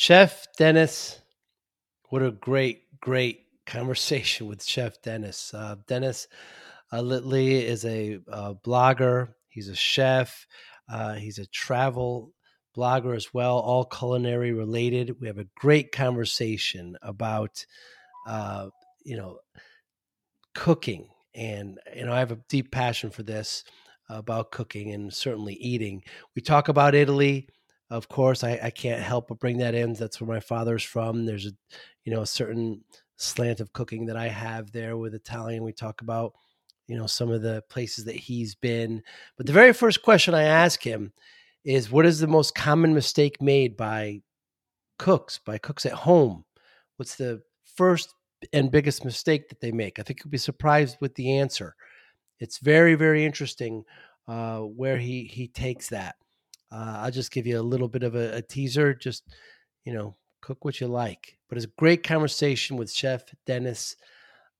Chef Dennis, what a great, great conversation with Chef Dennis. Uh, Dennis uh, Littley is a uh, blogger, he's a chef, uh, he's a travel blogger as well, all culinary related. We have a great conversation about, uh, you know, cooking. And, you know, I have a deep passion for this about cooking and certainly eating. We talk about Italy of course I, I can't help but bring that in that's where my father's from there's a you know a certain slant of cooking that i have there with italian we talk about you know some of the places that he's been but the very first question i ask him is what is the most common mistake made by cooks by cooks at home? What's the first and biggest mistake that they make? I think you'll be surprised with the answer. It's very very interesting uh, where he he takes that uh, I'll just give you a little bit of a, a, teaser. Just, you know, cook what you like. But it's a great conversation with Chef Dennis.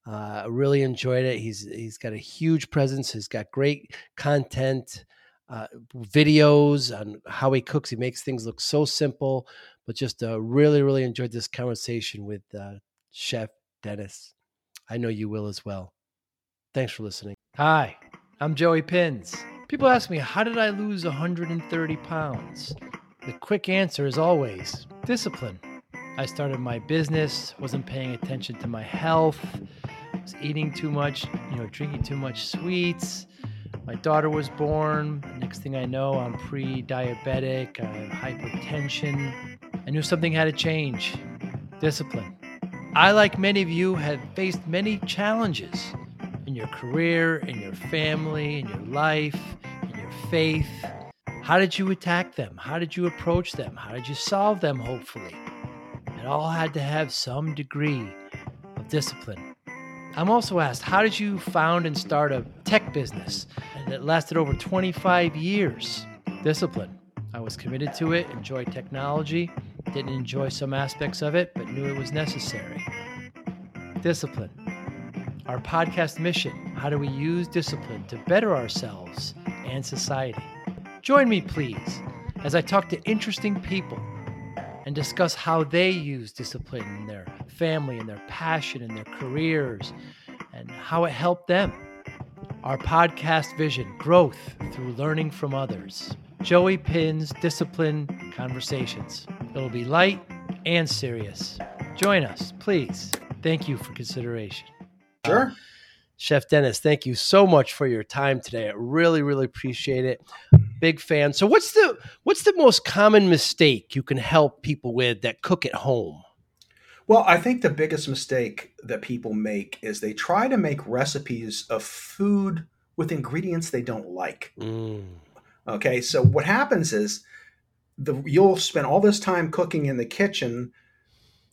Uh, I really enjoyed it. He's he's got a huge presence. He's got great content, uh, videos on how he cooks. He makes things look so simple. But just uh, really, really enjoyed this conversation with uh, Chef Dennis. I know you will as well. Thanks for listening. Hi, I'm Joey Pinz. People ask me, how did I lose 130 pounds? The quick answer is always discipline. I started my business, wasn't paying attention to my health, was eating too much, you know, drinking too much sweets. My daughter was born. Next thing I know, I'm pre diabetic, I have hypertension. I knew something had to change discipline. I, like many of you, have faced many challenges in your career, in your family, in your life, in your faith. How did you attack them? How did you approach them? How did you solve them, hopefully? It all had to have some degree of discipline. I'm also asked, how did you found and start a tech business that lasted over 25 years? Discipline. I was committed to it, enjoyed technology, didn't enjoy some aspects of it, but knew it was necessary. Discipline our podcast mission How do we use discipline to better ourselves and society? Join me, please, as I talk to interesting people and discuss how they use discipline in their family and their passion and their careers and how it helped them. Our podcast vision growth through learning from others. Joey Pinz Discipline Conversations. It'll be light and serious. Join us, please. Thank you for consideration. Sure. Chef Dennis, thank you so much for your time today. I really, really appreciate it. Big fan. So what's the what's the most common mistake you can help people with that cook at home? Well, I think the biggest mistake that people make is they try to make recipes of food with ingredients they don't like. Mm. Okay, so what happens is the you'll spend all this time cooking in the kitchen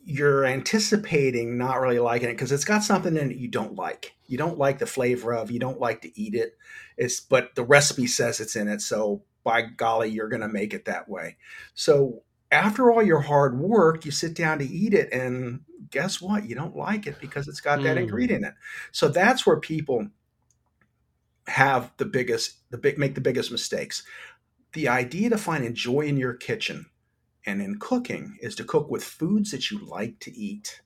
you're anticipating not really liking it because it's got something in it you don't like. You don't like the flavor of, you don't like to eat it. It's but the recipe says it's in it, so by golly, you're going to make it that way. So after all your hard work, you sit down to eat it, and guess what? You don't like it because it's got that mm. ingredient in it. So that's where people have the biggest, the big, make the biggest mistakes. The idea to find joy in your kitchen and in cooking is to cook with foods that you like to eat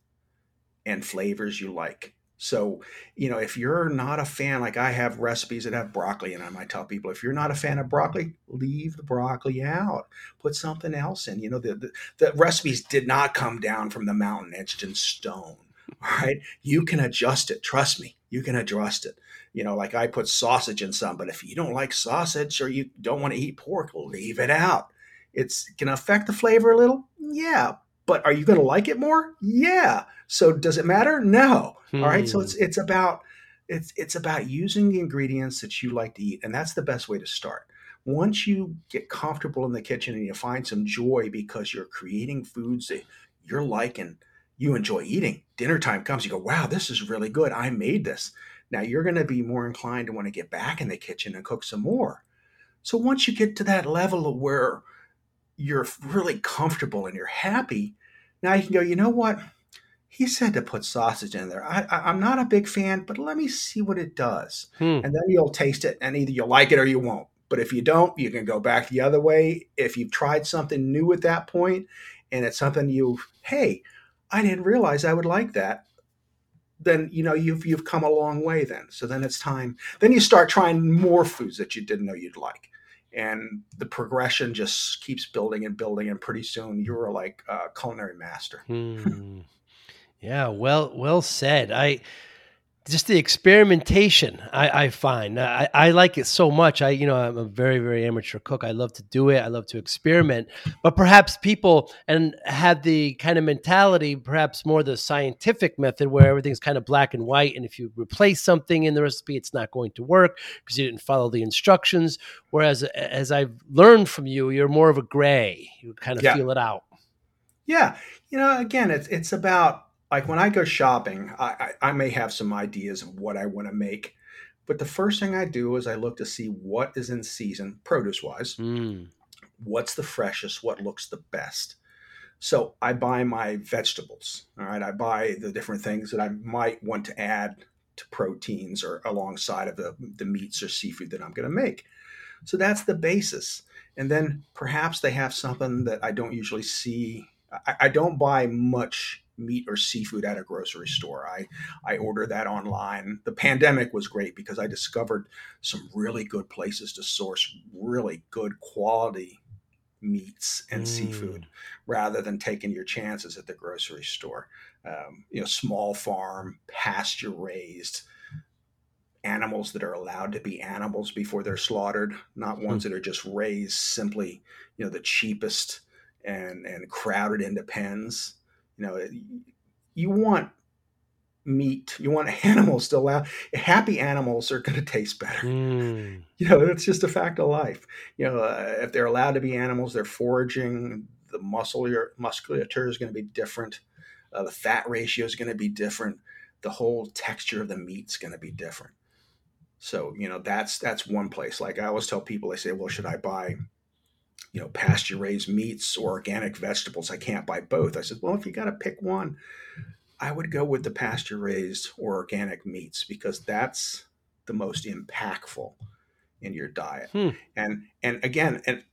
and flavors you like. So, you know, if you're not a fan, like I have recipes that have broccoli in them, I tell people if you're not a fan of broccoli, leave the broccoli out. Put something else in. You know, the, the, the recipes did not come down from the mountain etched in stone. All right. You can adjust it. Trust me, you can adjust it. You know, like I put sausage in some, but if you don't like sausage or you don't want to eat pork, leave it out. It's going to affect the flavor a little. Yeah. But are you going to like it more? Yeah. So does it matter? No. Hmm. All right. So it's, hmm. it's about, it's, it's about using the ingredients that you like to eat. And that's the best way to start. Once you get comfortable in the kitchen and you find some joy because you're creating foods that you're liking, you enjoy eating. Dinner time comes, you go, wow, this is really good. I made this. Now you're going to be more inclined to want to get back in the kitchen and cook some more. So once you get to that level of where you're really comfortable and you're happy, now you can go, you know what? He said to put sausage in there. I, am not a big fan, but let me see what it does. Hmm. And then you'll taste it, and either you'll like it or you won't. But if you don't, you can go back the other way. If you've tried something new at that point and it's something you, hey, I didn't realize I would like that. Then you know you've you've come a long way. Then so then it's time. Then you start trying more foods that you didn't know you'd like, and the progression just keeps building and building. And pretty soon you're like a culinary master. Hmm. Yeah, well, well said. I just the experimentation I, I find. I, I, like it so much. I you know i'm a very very amateur cook. I love to do it. I love to experiment. But perhaps people and have the kind of mentality perhaps more the scientific method where everything's kind of black and white and if you replace something in the recipe it's not going to work because you didn't follow the instructions. Whereas as i've learned from you you're more of a gray. You kind of yeah. feel it out. Yeah. You know again it's it's about like when I go shopping, I, I, I may have some ideas of what I want to make, but the first thing I do is I look to see what is in season, produce wise. Mm. What's the freshest? What looks the best? So I buy my vegetables. All right, I buy the different things that I might want to add to proteins or alongside of the, the meats or seafood that I'm going to make. So that's the basis. And then perhaps they have something that I don't usually see. I, I don't buy much meat or seafood at a grocery store. I I order that online. The pandemic was great because I discovered some really good places to source really good quality meats and mm. seafood rather than taking your chances at the grocery store. Um, you know, small farm, pasture raised animals that are allowed to be animals before they're slaughtered, not ones mm. that are just raised simply, you know, the cheapest and and crowded into pens you know you want meat you want animals to allow happy animals are going to taste better. Mm. you know it's just a fact of life. You know uh, if they're allowed to be animals they're foraging the muscular musculature is going to be different uh, the fat ratio is going to be different the whole texture of the meat is going to be different. So you know that's that's one place. Like i always tell people they say well should i buy you know, pasture raised meats or organic vegetables. I can't buy both. I said, well, if you got to pick one, I would go with the pasture raised or organic meats because that's the most impactful in your diet. Hmm. And and again, and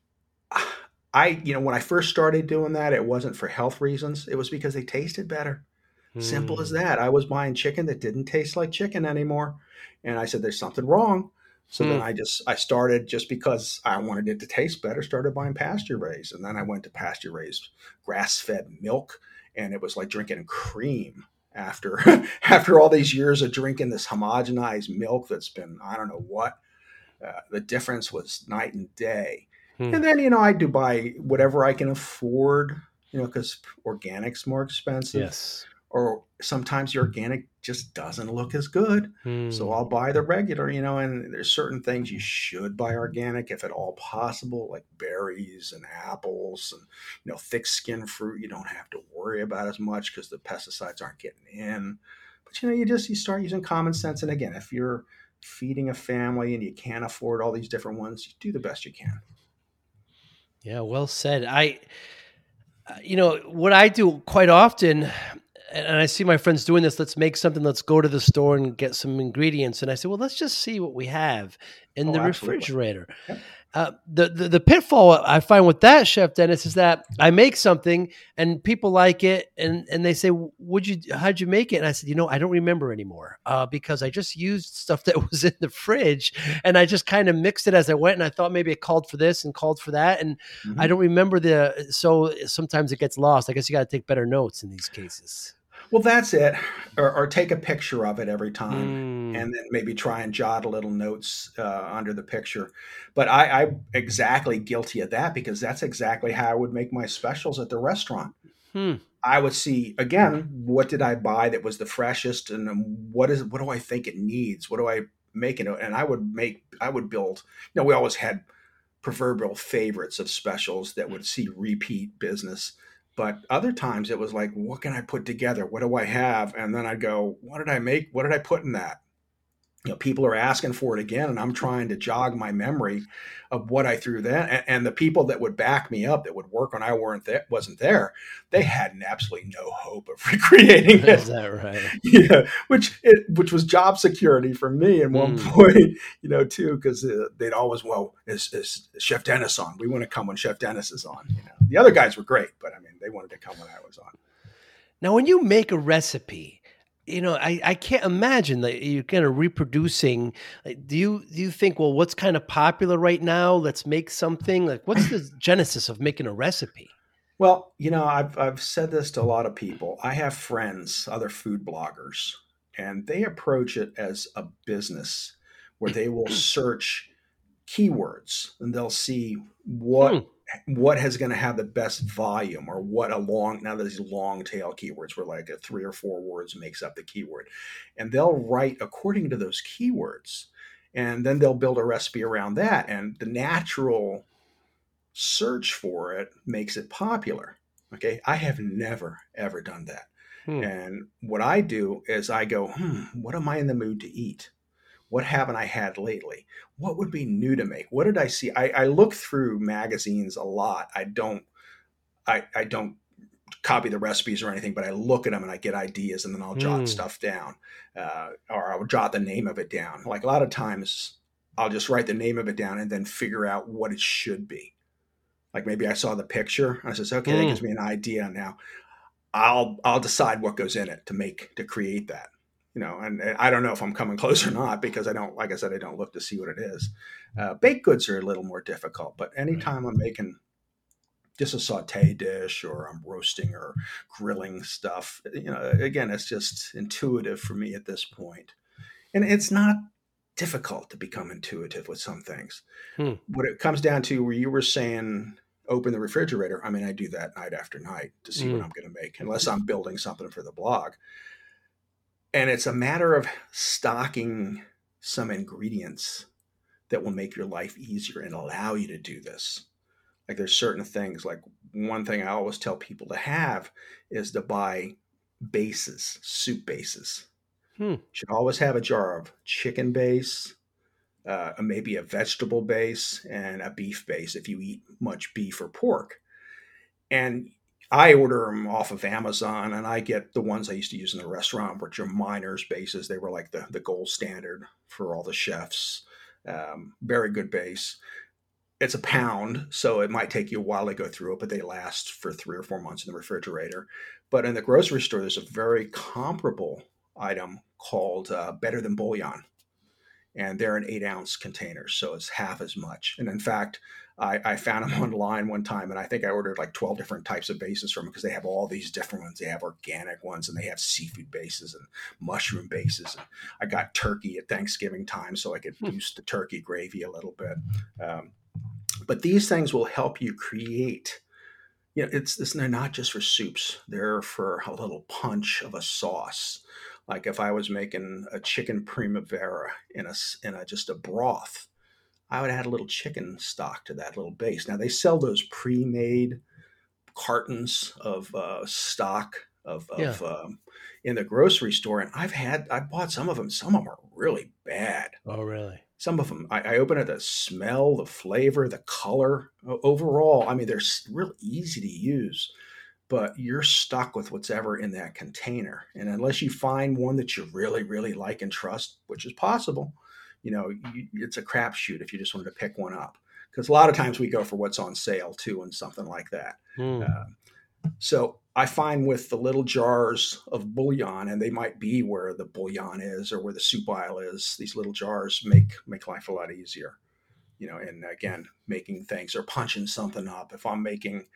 I, you know, when I first started doing that, it wasn't for health reasons. It was because they tasted better. Hmm. Simple as hmm. that. I was buying chicken that didn't taste like chicken anymore. And I said, there's something wrong. So hmm. then I just I started just because I wanted it to taste better, started buying pasture raised. And then I went to pasture raised grass fed milk and it was like drinking cream after after all these years of drinking this homogenized milk that's been I don't know what. Uh, the difference was night and day. Hmm. And then you know I do buy whatever I can afford, you know, because organic's more expensive. Yes or sometimes the organic just doesn't look as good. Hmm. So I'll buy the regular, you know, and there's certain things you should buy organic if at all possible, like berries and apples and, you know, thick skin fruit. You don't have to worry about as much because the pesticides aren't getting in. But, you know, you just, you start using common sense. And again, if you're feeding a family and you can't afford all these different ones, you do the best you can. Yeah, well said. I, uh, you know, what I do quite often and I see my friends doing this. Let's make something. Let's go to the store and get some ingredients. And I say, well, let's just see what we have in oh, the absolutely. refrigerator. Yep. Uh, the, the, the pitfall I find with that chef Dennis is that I make something and people like it and and they say would you how'd you make it and I said you know I don't remember anymore uh, because I just used stuff that was in the fridge and I just kind of mixed it as I went and I thought maybe it called for this and called for that and mm-hmm. I don't remember the so sometimes it gets lost I guess you got to take better notes in these cases. Well, that's it. Or, or, take a picture of it every time, mm. and then maybe try and jot a little notes uh, under the picture. But I, I'm exactly guilty of that because that's exactly how I would make my specials at the restaurant. Hmm. I would see again what did I buy that was the freshest, and what is what do I think it needs? What do I make it? And I would make I would build. You know, we always had proverbial favorites of specials that would see repeat business but other times it was like, what can I put together? What do I have? And then I'd go, what did I make? What did I put in that? You know, people are asking for it again, and I'm trying to jog my memory of what I threw then. And, and, the people that would back me up, that would work when I weren't there, wasn't there, they had absolutely no hope of recreating it. Is that right? Yeah, which it, which was job security for me at one mm. point, you know, too, because uh, they'd always, well, is, is, Chef Dennis on? We want to come when Chef Dennis is on. You know, the other guys were great, but I mean, they wanted to come when I was on. Now, when you make a recipe, you know, I, I can't imagine that you're kind of reproducing. Do you do you think, well, what's kind of popular right now? Let's make something. Like, what's the genesis of making a recipe? Well, you know, I've I've said this to a lot of people. I have friends, other food bloggers, and they approach it as a business where they will search keywords and they'll see what hmm what has going to have the best volume or what a long now these long tail keywords where like a three or four words makes up the keyword. And they'll write according to those keywords and then they'll build a recipe around that and the natural search for it makes it popular okay? I have never ever done that. Hmm. and what i do is i go hmm what am i in the mood to eat what haven't I had lately? What would be new to make? What did I see? I, I look through magazines a lot. I don't I, I don't copy the recipes or anything, but I look at them and I get ideas and then I'll jot mm. stuff down uh, or I'll jot the name of it down. Like a lot of times I'll just write the name of it down and then figure out what it should be. Like maybe I saw the picture. I says, okay, mm. that gives hmm. me an idea now. I'll I'll decide what goes in it to make to create that you know, and, and, I don't know if I'm coming close or not because I don't, like I said, I don't look to see what it is. Uh, baked goods are a little more difficult, but anytime I'm making just a saute dish or I'm roasting or grilling stuff, you know, again, it's just intuitive for me at this point. And it's not difficult to become intuitive with some things. Hmm. What it comes down to, where you were saying, open the refrigerator, I mean, I do that night after night to see what hmm. I'm going to make, unless I'm building something for the blog and it's a matter of stocking some ingredients that will make your life easier and allow you to do this. Like there's certain things, like one thing I always tell people to have is to buy bases, soup bases. Hmm. Should always have a jar of chicken base, uh, maybe a vegetable base, and a beef base if you eat much beef or pork. And I order them off of Amazon, and I get the ones I used to use in the restaurant, which are Minor's bases. They were like the the gold standard for all the chefs. Um, very good base. It's a pound, so it might take you a while to go through it, but they last for three or four months in the refrigerator. But in the grocery store, there's a very comparable item called uh, Better Than Bouillon, and they're in eight ounce containers, so it's half as much. And in fact, I, I, found them online one time, and I think I ordered like twelve different types of bases from them because they have all these different ones. They have organic ones, and they have seafood bases and mushroom bases. And I got turkey at Thanksgiving time, so I could hmm. boost the turkey gravy a little bit. Um, but these things will help you create. You know, it's, it's they're not just for soups; they're for a little punch of a sauce. Like if I was making a chicken primavera in a in a just a broth I would add a little chicken stock to that little base. Now they sell those pre-made cartons of uh, stock of, of yeah. um, in the grocery store, and I've had I bought some of them. Some of them are really bad. Oh, really? Some of them I, I open it, the smell, the flavor, the color. Overall, I mean, they're real easy to use, but you're stuck with what's ever in that container. And unless you find one that you really, really like and trust, which is possible, you know, you, it's a crapshoot if you just wanted to pick one up. Because a lot of times we go for what's on sale too, and something like that. Mm. Uh, so I find with the little jars of bouillon, and they might be where the bouillon is or where the soup aisle is. These little jars make make life a lot easier. You know, and again, making things or punching something up. If I'm making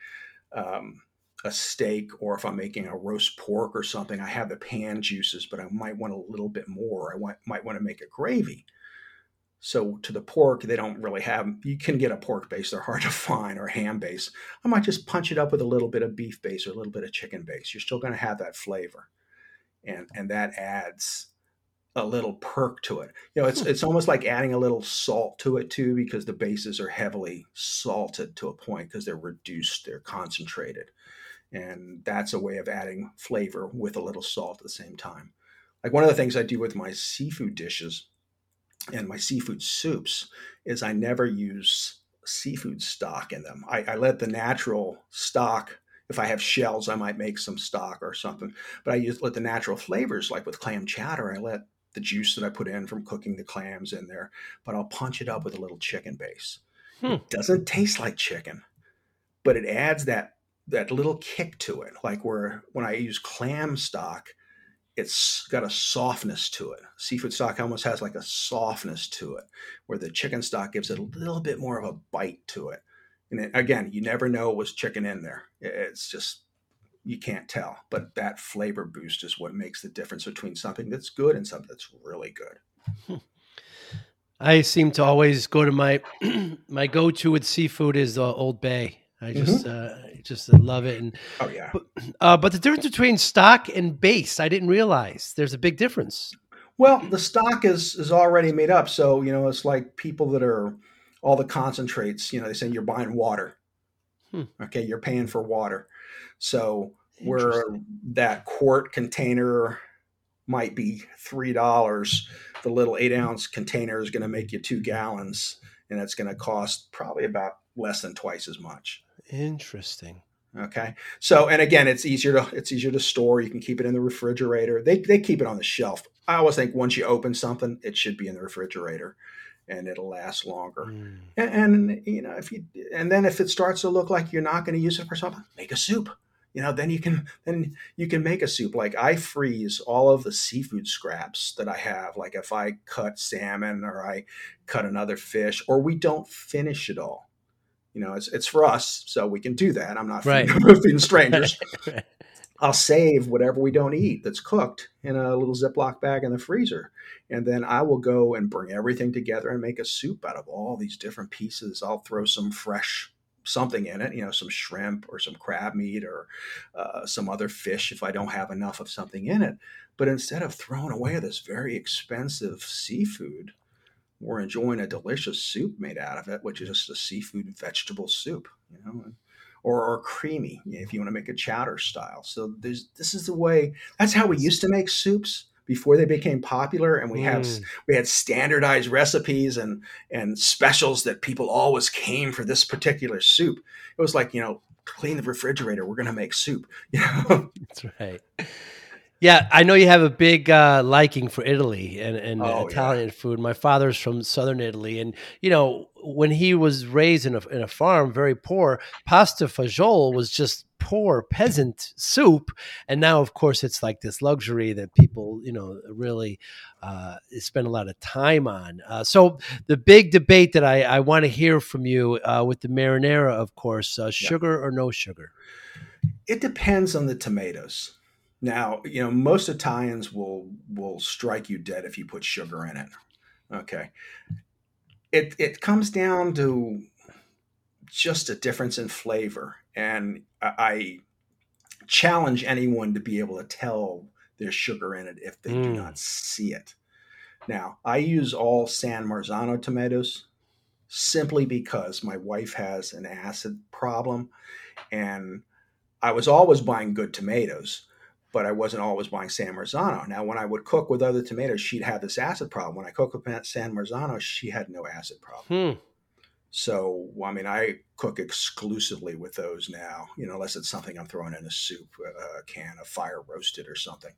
um, a steak or if I'm making a roast pork or something, I have the pan juices, but I might want a little bit more. I want, might want to make a gravy. So to the pork, they don't really have. You can get a pork base; they're hard to find, or ham base. I might just punch it up with a little bit of beef base or a little bit of chicken base. You're still going to have that flavor, and and that adds a little perk to it. You know, it's hmm. it's almost like adding a little salt to it too, because the bases are heavily salted to a point because they're reduced, they're concentrated, and that's a way of adding flavor with a little salt at the same time. Like one of the things I do with my seafood dishes and my seafood soups is I never use seafood stock in them. I, I let the natural stock if I have shells, I might make some stock or something. But I use let the natural flavors, like with clam chowder, I let the juice that I put in from cooking the clams in there, but I'll punch it up with a little chicken base. Hmm. It doesn't taste like chicken, but it adds that that little kick to it. Like where when I use clam stock, it's got a softness to it. Seafood stock almost has like a softness to it, where the chicken stock gives it a little bit more of a bite to it. And it, again, you never know it was chicken in there. It's just you can't tell. But that flavor boost is what makes the difference between something that's good and something that's really good. I seem to always go to my my go to with seafood is uh, Old Bay. I just mm-hmm. uh, just love it. And oh yeah, but, uh, but the difference between stock and base, I didn't realize there's a big difference. Well, the stock is is already made up, so you know it's like people that are all the concentrates. You know, they say you're buying water. Hmm. Okay, you're paying for water. So where that quart container might be three dollars, the little eight ounce container is going to make you two gallons, and it's going to cost probably about less than twice as much. Interesting. Okay. So, and again, it's easier to it's easier to store. You can keep it in the refrigerator. They they keep it on the shelf. I always think once you open something, it should be in the refrigerator and it'll last longer. Mm. And, and, you know, if you and then if it starts to look like you're not going to use it for something, make a soup. You know, then you can then you can make a soup. Like I freeze all of the seafood scraps that I have. Like if I cut salmon or I cut another fish, or we don't finish it all. You know, it's it's for us, so we can do that. I'm not right. feeding, strangers. I'll save whatever we don't eat that's cooked in a little Ziploc bag in the freezer. And then I will go and bring everything together and make a soup out of all these different pieces. I'll throw some fresh something in it, you know, some shrimp or some crab meat or uh, some other fish if I don't have enough of something in it. But instead of throwing away this very expensive seafood, we're enjoying a delicious soup made out of it, which is just a seafood vegetable soup, you know or, or creamy if you want to make a chowder style. So there's this is the way. That's how we used to make soups before they became popular and we mm. have we had standardized recipes and and specials that people always came for this particular soup it was like you know clean the refrigerator we're going to make soup you know that's right yeah, I know you have a big uh, liking for Italy and, and oh, Italian yeah. food. My father's from southern Italy, and you know when he was raised in a in a farm, very poor, pasta fagioli was just poor peasant soup, and now of course it's like this luxury that people you know really uh, spend a lot of time on. Uh, so the big debate that I, I want to hear from you uh, with the marinara, of course, uh, sugar yeah. or no sugar. It depends on the tomatoes. Now, you know, most Italians will will strike you dead if you put sugar in it. Okay. It it comes down to just a difference in flavor. And I challenge anyone to be able to tell there's sugar in it if they mm. do not see it. Now, I use all San Marzano tomatoes simply because my wife has an acid problem and I was always buying good tomatoes but I wasn't always buying San Marzano. Now, when I would cook with other tomatoes, she'd have this acid problem. When I cook with San Marzano, she had no acid problem. Hmm. So, I mean, I cook exclusively with those now, you know, unless it's something I'm throwing in a soup, a can of fire roasted or something,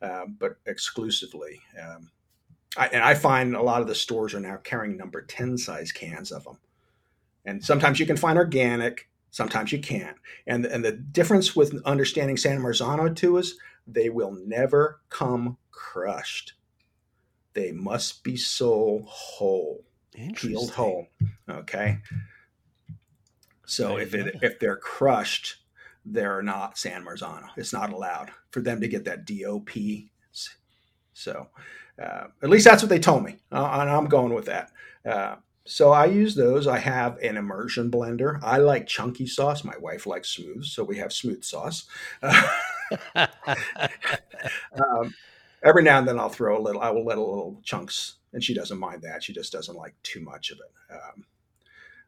um, but exclusively. Um, I, and I find a lot of the stores are now carrying number 10 size cans of them. And sometimes you can find organic, Sometimes you can't. And, and the difference with understanding San Marzano too is they will never come crushed. They must be sold whole, peeled whole. Okay. So if it, if they're crushed, they're not San Marzano. It's not allowed for them to get that DOP. So uh, at least that's what they told me, uh, and I'm going with that. Uh, so I use those. I have an immersion blender. I like chunky sauce. My wife likes smooth, so we have smooth sauce. um, every now and then I'll throw a little. I will let a little chunks, and she doesn't mind that. She just doesn't like too much of it. Um,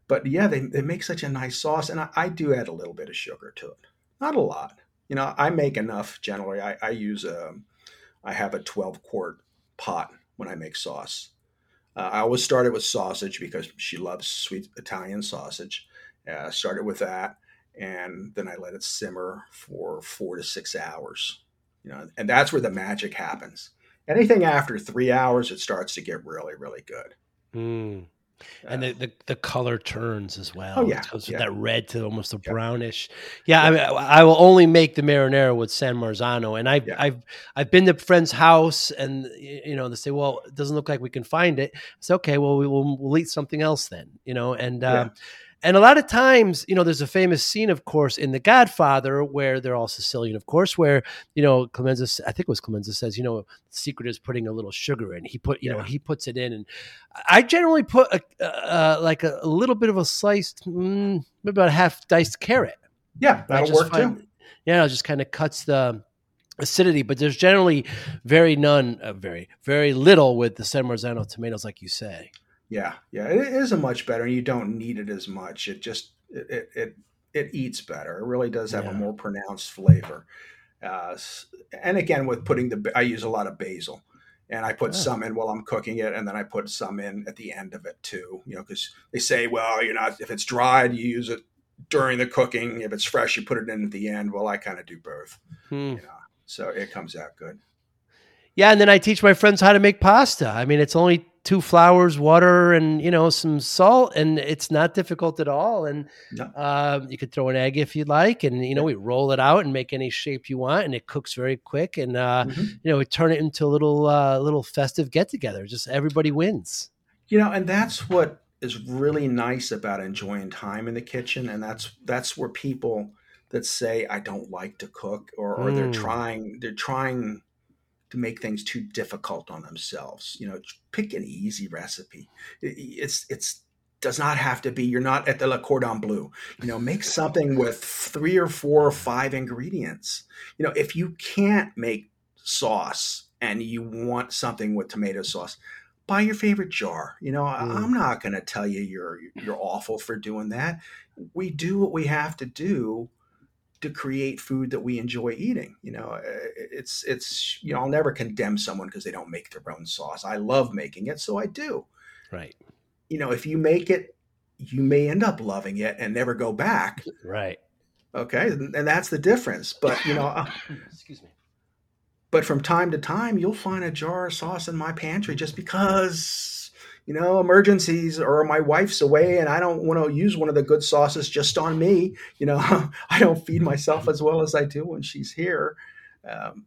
but yeah, they, they make such a nice sauce, and I, I, do add a little bit of sugar to it. Not a lot. You know, I make enough generally. I, I use a, I have a 12 quart pot when I make sauce Uh, I always started with sausage because she loves sweet Italian sausage. Uh, started with that, and then I let it simmer for four to six hours. You know, and that's where the magic happens. Anything after three hours, it starts to get really, really good. Mm. And the, the, the, color turns as well. Oh yeah, it goes yeah. that red to almost a brownish. Yeah, yeah. I mean, I will only make the marinara with San Marzano, and I've yeah. I've I've been to friend's house, and you know they say, well, it doesn't look like we can find it. It's okay. Well, we will we'll eat something else then, you know. And uh, and a lot of times, you know, there's a famous scene, of course, in The Godfather where they're all Sicilian, of course, where, you know, Clemenza, I think it was Clemenza says, you know, the secret is putting a little sugar in. He put, you yeah. know, he puts it in. And I generally put a, uh, like a, a, little bit of a sliced, mm, maybe about a half diced carrot. Yeah, that'll work find, too. Yeah, it just kind of cuts the, acidity, but there's generally very none, uh, very very little with the San Marzano tomatoes, like you say. Yeah, yeah, it is a much better. And you don't need it as much. It just it it it eats better. It really does have yeah. a more pronounced flavor. Uh, and again, with putting the I use a lot of basil, and I put oh. some in while I'm cooking it, and then I put some in at the end of it too. You know, because they say, well, you're not if it's dried, you use it during the cooking. If it's fresh, you put it in at the end. Well, I kind of do both. Hmm. You know, so it comes out good. Yeah, and then I teach my friends how to make pasta. I mean, it's only two flours, water, and you know some salt, and it's not difficult at all. And no. uh, you could throw an egg if you'd like, and you know we roll it out and make any shape you want, and it cooks very quick. And uh, mm-hmm. you know we turn it into a little uh, little festive get together. Just everybody wins. You know, and that's what is really nice about enjoying time in the kitchen, and that's that's where people that say I don't like to cook or, or mm. they're trying they're trying to make things too difficult on themselves. You know, pick an easy recipe. It's it's does not have to be. You're not at the Le Cordon Bleu. You know, make something with three or four or five ingredients. You know, if you can't make sauce and you want something with tomato sauce, buy your favorite jar. You know, mm. I'm not going to tell you you're you're awful for doing that. We do what we have to do to create food that we enjoy eating. You know, uh, it's it's you know I'll never condemn someone because they don't make their own sauce. I love making it, so I do. Right. You know, if you make it, you may end up loving it and never go back. Right. Okay, and that's the difference. But you know, uh, excuse me. But from time to time, you'll find a jar of sauce in my pantry just because you know, emergencies or my wife's away and I don't want to use one of the good sauces just on me. You know, I don't feed myself as well as I do when she's here. Um,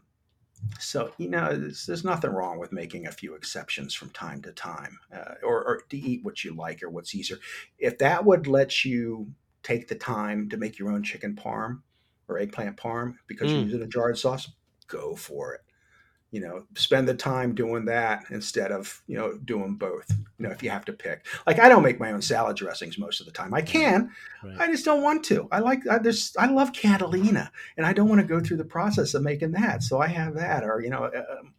so, you know, there's, there's, nothing wrong with making a few exceptions from time to time uh, or, or to eat what you like or what's easier. If that would let you take the time to make your own chicken parm or eggplant parm because mm. you're using a jarred sauce, go for it you know spend the time doing that instead of you know doing both you know if you have to pick. Like i don't make my own salad dressings most of the time. I can. right. i just don't want to. I like i just i love catalina and i don't want to go through the process of making that. So i have that or you know uh, um,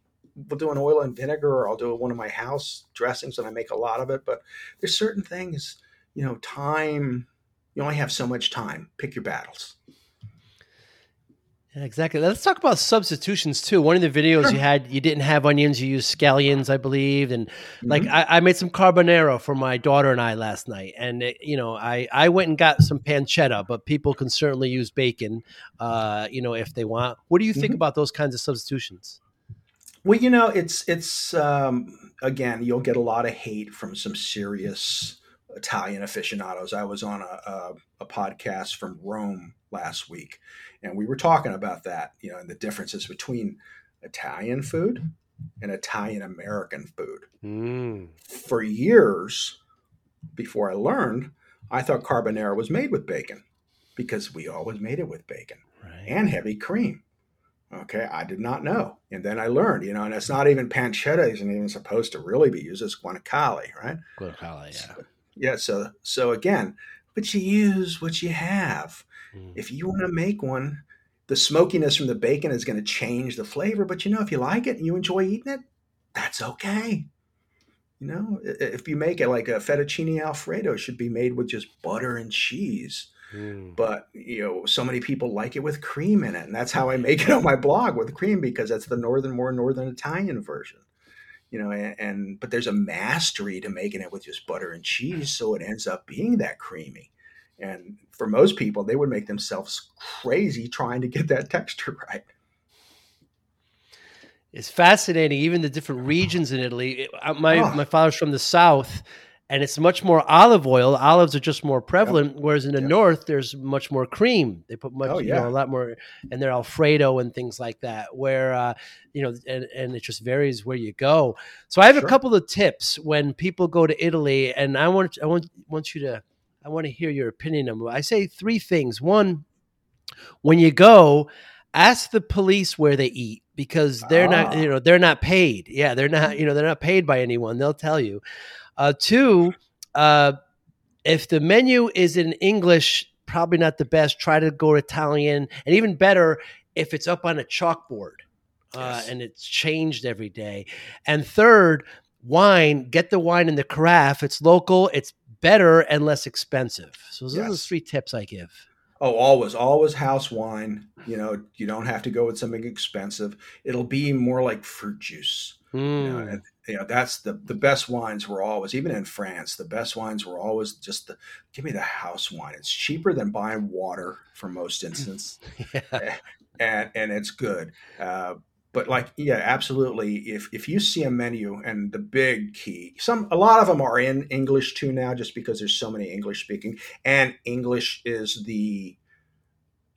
we'll do an oil and vinegar or i'll do one of my house dressings and i make a lot of it but there's certain things you know time you only have so much time. Pick your battles yeah, exactly. Let's talk about substitutions too. One of the videos sure. you had, you didn't have onions, you used scallions, I believe, and mm-hmm. like I, I, made some carbonara for my daughter and I last night, and it, you know, I I went and got some pancetta, but people can certainly use bacon, uh, you know, if they want. What do you think mm-hmm. about those kinds of substitutions? Well, you know, it's it's um, again, you'll get a lot of hate from some serious Italian aficionados. I was on a, a, a podcast from Rome last week and we were talking about that, you know, and the differences between Italian food and Italian American food. Mm. For years before I learned, I thought carbonara was made with bacon because we always made it with bacon right. and heavy cream. Okay, I did not know. And then I learned, you know, and it's not even pancetta isn't even supposed to really be used as guanciale, right? Guanciale, yeah. So, yeah, so so again, but you use what you have. Mm. If you want to make one, the smokiness from the bacon is going to change the flavor. But you know, if you like it and you enjoy eating it, that's okay. You know, if you make it like a fettuccine alfredo, should be made with just butter and cheese. Mm. But you know, so many people like it with cream in it, and that's how I make it on my blog with cream because that's the northern, more northern Italian version. you know, and, and but there's a mastery to making it with just butter and cheese, so it ends up being that creamy. And for most people, they would make themselves crazy trying to get that texture right. It's fascinating, even the different regions in Italy. Uh, my oh. my father's from the south, and it's much more olive oil. Olives are just more prevalent, yep. whereas in the yep. north there's much more cream. They put much, oh, yeah. you know, a lot more, and they're Alfredo and things like that. Where uh, you know, and, and it just varies where you go. So I have sure. a couple of tips when people go to Italy, and I want I want want you to I want to hear your opinion on. I say three things. One, when you go, ask the police where they eat because they're not you ah. know they're not paid. Yeah, they're not you know they're not paid by anyone. They'll tell you. Uh, two, uh, if the menu is in English, probably not the best. Try to go Italian, and even better if it's up on a chalkboard uh, yes. and it's changed every day. And third, wine. Get the wine in the carafe. It's local. It's better and less expensive. So those yes. are the three tips I give. Oh, always, always house wine. You know, you don't have to go with something expensive. It'll be more like fruit juice. Mm. You, know, hmm. and, you know, that's the the best wines were always, even in France, the best wines were always just the give me the house wine. It's cheaper than buying water for most instances, yeah. Eh, and and it's good. Uh, but like yeah absolutely if if you see a menu and the big key some a lot of them are in english too now just because there's so many english speaking and english is the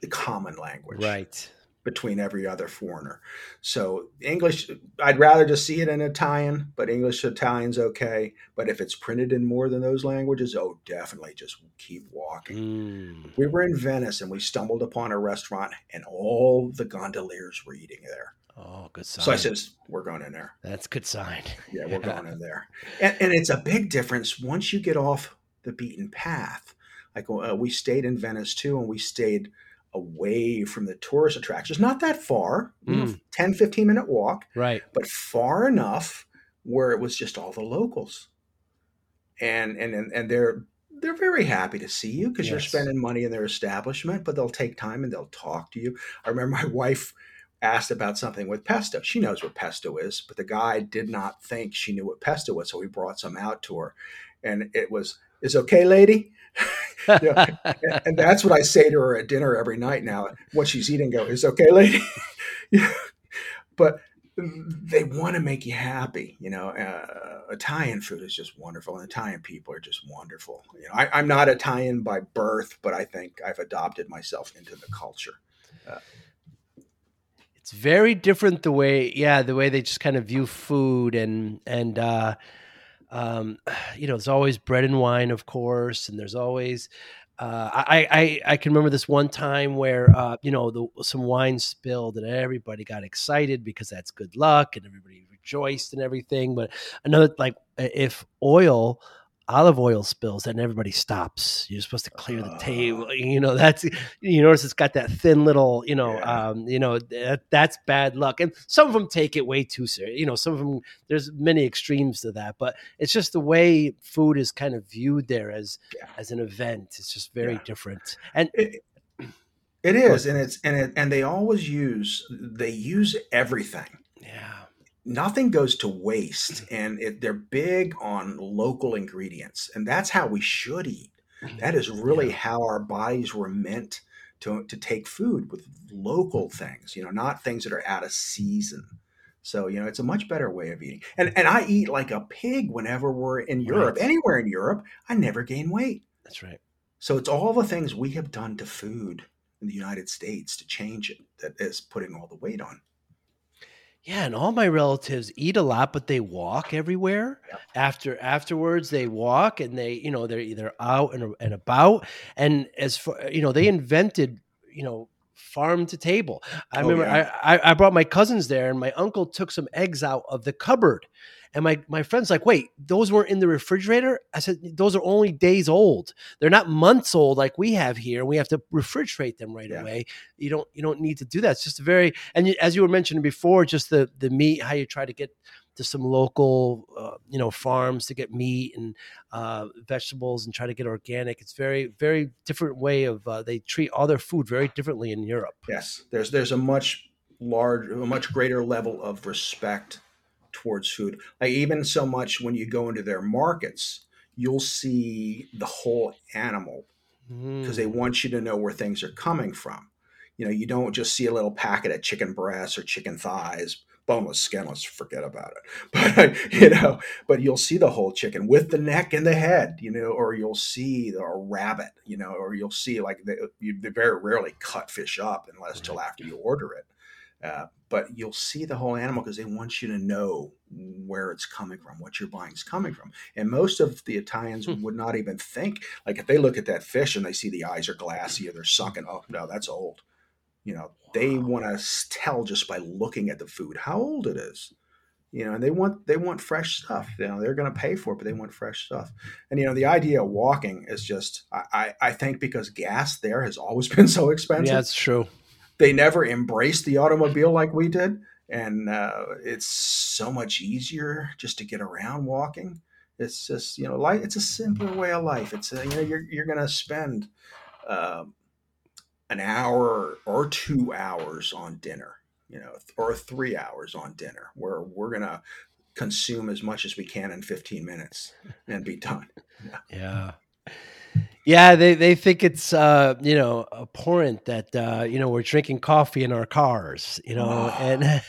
the common language right. between every other foreigner. So english i'd rather just see it in italian but english italian's okay but if it's printed in more than those languages oh definitely just keep walking. Mm. we were in venice and we stumbled upon a restaurant and all the gondoliers were eating there Oh, good sign. So I says, we're going in there. That's good sign. yeah, we're going in there. And, and, it's a big difference once you get off the beaten path. Like uh, we stayed in Venice too, and we stayed away from the tourist attractions. Not that far, mm. you know, 10, 15 minute walk. Right. But far enough where it was just all the locals. And and and, and they're they're very happy to see you because yes. you're spending money in their establishment, but they'll take time and they'll talk to you. I remember my wife asked about something with pesto. She knows what pesto is, but the guy did not think she knew what pesto was, so he brought some out to her, and it was, "Is okay, lady." you know, and that's what I say to her at dinner every night now. What she's eating, go, "Is okay, lady." but they want to make you happy. You know, uh, Italian food is just wonderful, and Italian people are just wonderful. You know, I, am not Italian by birth, but I think I've adopted myself into the culture. Uh, it's very different the way yeah the way they just kind of view food and and uh um you know there's always bread and wine of course and there's always uh, I, I I can remember this one time where uh, you know the, some wine spilled and everybody got excited because that's good luck and everybody rejoiced and everything. But another like if oil olive oil spills and everybody stops. You're supposed to clear the table. You know, that's you notice it's got that thin little, you know, yeah. um, you know, that, that's bad luck. And some of them take it way too serious. You know, some of them there's many extremes to that, but it's just the way food is kind of viewed there as yeah. as an event. It's just very yeah. different. And it, it is, and it's and it, and they always use they use everything. Yeah nothing goes to waste mm-hmm. and it, they're big on local ingredients and that's how we should eat mm-hmm. that is really yeah. how our bodies were meant to, to take food with local things you know not things that are out of season so you know it's a much better way of eating and and i eat like a pig whenever we're in europe right. anywhere in europe i never gain weight that's right so it's all the things we have done to food in the united states to change it that is putting all the weight on yeah, and all my relatives eat a lot, but they walk everywhere. Yep. After afterwards, they walk and they, you know, they're either out and, and about. And as for you know, they invented, you know, farm to table. I oh, remember yeah. I, I brought my cousins there, and my uncle took some eggs out of the cupboard, and my, my friend's like, wait, those weren't in the refrigerator? I said, those are only days old. They're not months old like we have here. We have to refrigerate them right yeah. away. You don't you don't need to do that. It's just a very and as you were mentioning before, just the the meat, how you try to get to some local uh, you know farms to get meat and uh, vegetables and try to get organic. It's very very different way of uh, they treat all their food very differently in Europe. Yes, there's there's a much large, a much greater level of respect towards food. Like even so much when you go into their markets, you'll see the whole animal because mm. they want you to know where things are coming from. You know, you don't just see a little packet of chicken breasts or chicken thighs, boneless, skinless. Forget about it. But you know, but you'll see the whole chicken with the neck and the head. You know, or you'll see a rabbit. You know, or you'll see like they, you, they very rarely cut fish up unless till after you order it. Uh, but you'll see the whole animal because they want you to know where it's coming from, what your buying is coming from. And most of the Italians hmm. would not even think, like if they look at that fish and they see the eyes are glassy or they're sunken, oh no, that's old. You know, wow. they want to tell just by looking at the food how old it is. You know, and they want they want fresh stuff. You know, they're going to pay for it, but they want fresh stuff. And you know, the idea of walking is just I I, I think because gas there has always been so expensive. Yeah, that's true they never embraced the automobile like we did. And uh, it's so much easier just to get around walking. It's just you know like it's a simpler way of life. It's a, you know you're, you're gonna spend uh, an hour or two hours on dinner you know or three hours on dinner. Where we're gonna consume as much as we can in 15 minutes and be done. Yeah, yeah. Yeah, they, they think it's uh, you know abhorrent that uh, you know we're drinking coffee in our cars, you know, oh. and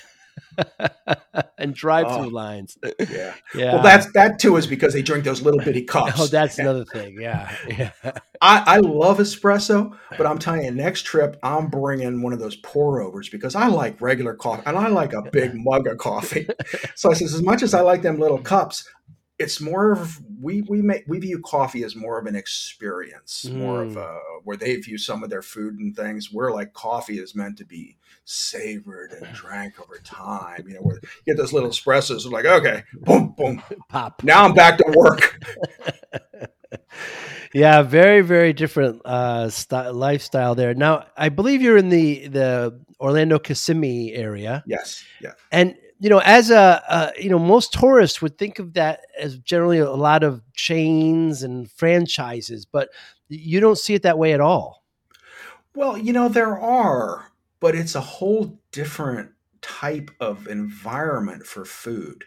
and drive through oh. lines. Yeah, yeah. Well, that's that too is because they drink those little bitty cups. Oh, that's another thing. Yeah, yeah. I, I love espresso, but I'm telling you, next trip I'm bringing one of those pour overs because I like regular coffee and I like a big mug of coffee. So I says, as much as I like them little cups, it's more of we we make we view coffee as more of an experience, mm. more of mm. a where they view some of their food and things. We're like coffee is meant to be savored and drank over time. You know, where you get those little espressos, like okay, boom, boom, pop. Now I'm back to work. yeah, very very different uh, st- lifestyle there. Now, I believe you're in the the Orlando Kissimmee area. Yes, yeah, and you know, as a, you know, most tourists would think of that as generally a lot of chains and franchises, but you don't see it that way at all. Well, you know, there are, but it's a whole different type of environment for food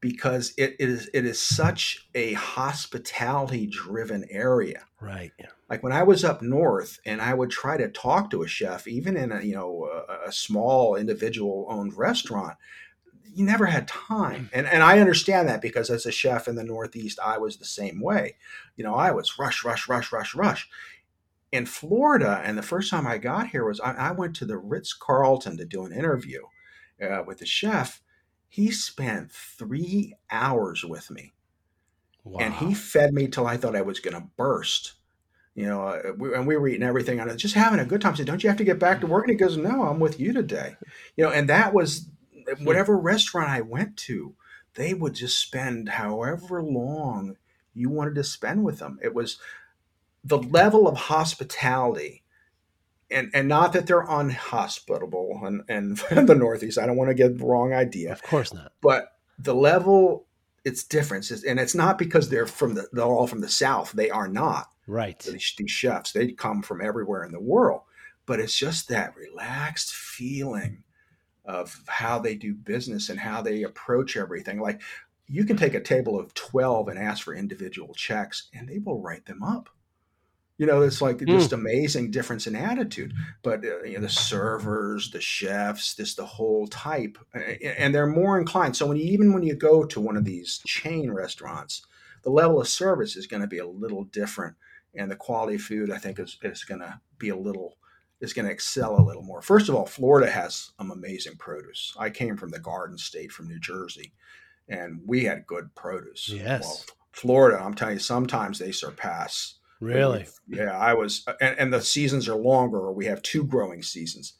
because it is it is such a hospitality driven area. Right. Like when I was up north and I would try to talk to a chef even in a you know a, a small individual owned restaurant you never had time. And and I understand that because as a chef in the Northeast, I was the same way. You know, I was rush, rush, rush, rush, rush. In Florida, and the first time I got here was I, I went to the Ritz Carlton to do an interview uh, with the chef. He spent three hours with me, wow. and he fed me till I thought I was going to burst you know, uh, we, and we were eating everything on it, just having a good time. I said, "Don't you have to get back to work?" And he goes, "No, I'm with you today." You know, and that was. Hmm. whatever restaurant I went to, they would just spend however long you wanted to spend with them. It was the level of hospitality. And, and not that they're unhospitable and, and the Northeast. I don't want to get the wrong idea. Of course not. But the level, it's different. And it's not because they're from the, they're all from the South. They are not. Right. These, these chefs, they come from everywhere in the world. But it's just that relaxed feeling of how they do business and how they approach everything. Like you can take a table of 12 and ask for individual checks and they will write them up. You know, it's like mm. just amazing difference in attitude. But uh, you know, the servers, the chefs, this the whole type, and they're more inclined. So when you, even when you go to one of these chain restaurants, the level of service is going to be a little different, and the quality of food I think is is going to be a little is going to excel a little more. First of all, Florida has some amazing produce. I came from the Garden State from New Jersey, and we had good produce. Yes. Well, Florida, I'm telling you, sometimes they surpass. Really? Yeah, I was, and, and, the seasons are longer. We have two growing seasons.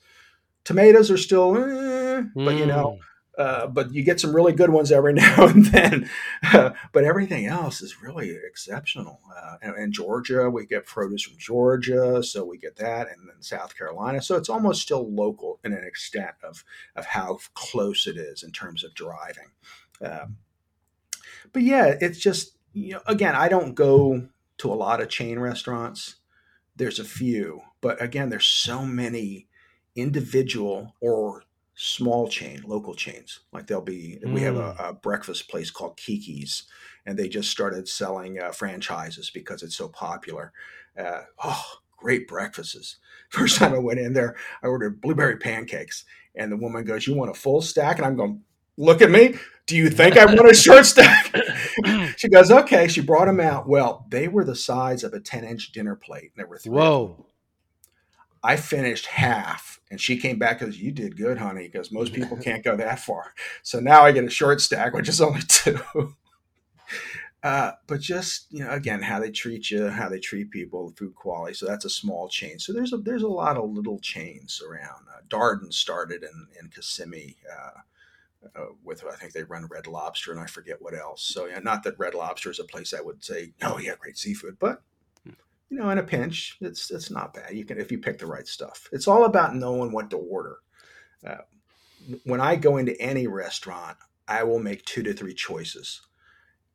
Tomatoes are still, eh, but you know, mm. Uh, but you get some really good ones every now and then. But everything else is really exceptional. Uh, and, and, Georgia, we get produce from Georgia, so we get that, and then South Carolina. So it's almost still local in an extent of of how close it is in terms of driving. Um, but yeah, it's just you know, again, I don't go to a lot of chain restaurants. There's a few, but again, there's so many individual or small chain, local chains. Like they'll be, mm. we have a, mm. a, breakfast place called Kiki's, and they just started selling uh, franchises because it's so popular. Uh, oh, great breakfasts. First time I went in there, I ordered blueberry pancakes, and the woman goes, "You want a full stack?" And I'm going, "Look at me. Do you think I want a short stack?" she goes, "Okay." She brought them out. Well, they were the size of a 10 inch dinner plate. And There were three. Whoa. I finished half and she came back goes, You did good, honey, because most people can't go that far. So now I get a short stack, which is only two. uh, but just, you know, again, how they treat you, how they treat people, food quality. So that's a small chain. So there's a there's a lot of little chains around. Uh, Darden started in, in Kissimmee. Uh, uh, with I think they run Red Lobster and I forget what else. So yeah, not that Red Lobster is a place I would say, oh yeah, great seafood, but you know, in a pinch, it's it's not bad. You can if you pick the right stuff. It's all about knowing what to order. Uh, when I go into any restaurant, I will make two to three choices,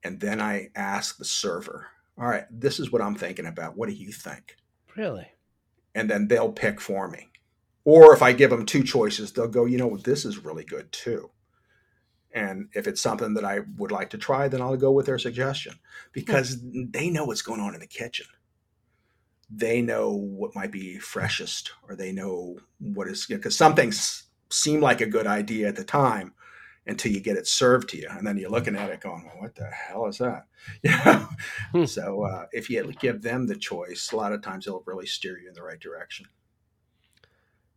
and then I ask the server, "All right, this is what I'm thinking about. What do you think?" Really? And then they'll pick for me. Or if I give them two choices, they'll go, "You know, this is really good too." And if it's something that I would like to try, then I'll go with their suggestion because they know what's going on in the kitchen they know what might be freshest or they know what is because you know, some things seem like a good idea at the time until you get it served to you and then you're looking at it going well, what the hell is that. Hmm. so uh, if you give them the choice a lot of times they'll really steer you in the right direction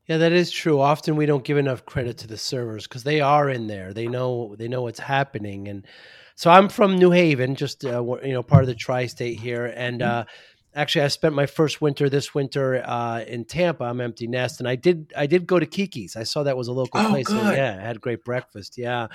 yeah that is true often we don't give enough credit to the servers because they are in there they know they know what's happening and so i'm from new haven just uh, you know part of the tri-state here and mm-hmm. uh, actually I spent my first winter this winter uh, in Tampa. I'm empty nest, and I did I did go to Kiki's. I saw that was a local oh, place. Good. yeah, I had great breakfast. Yeah,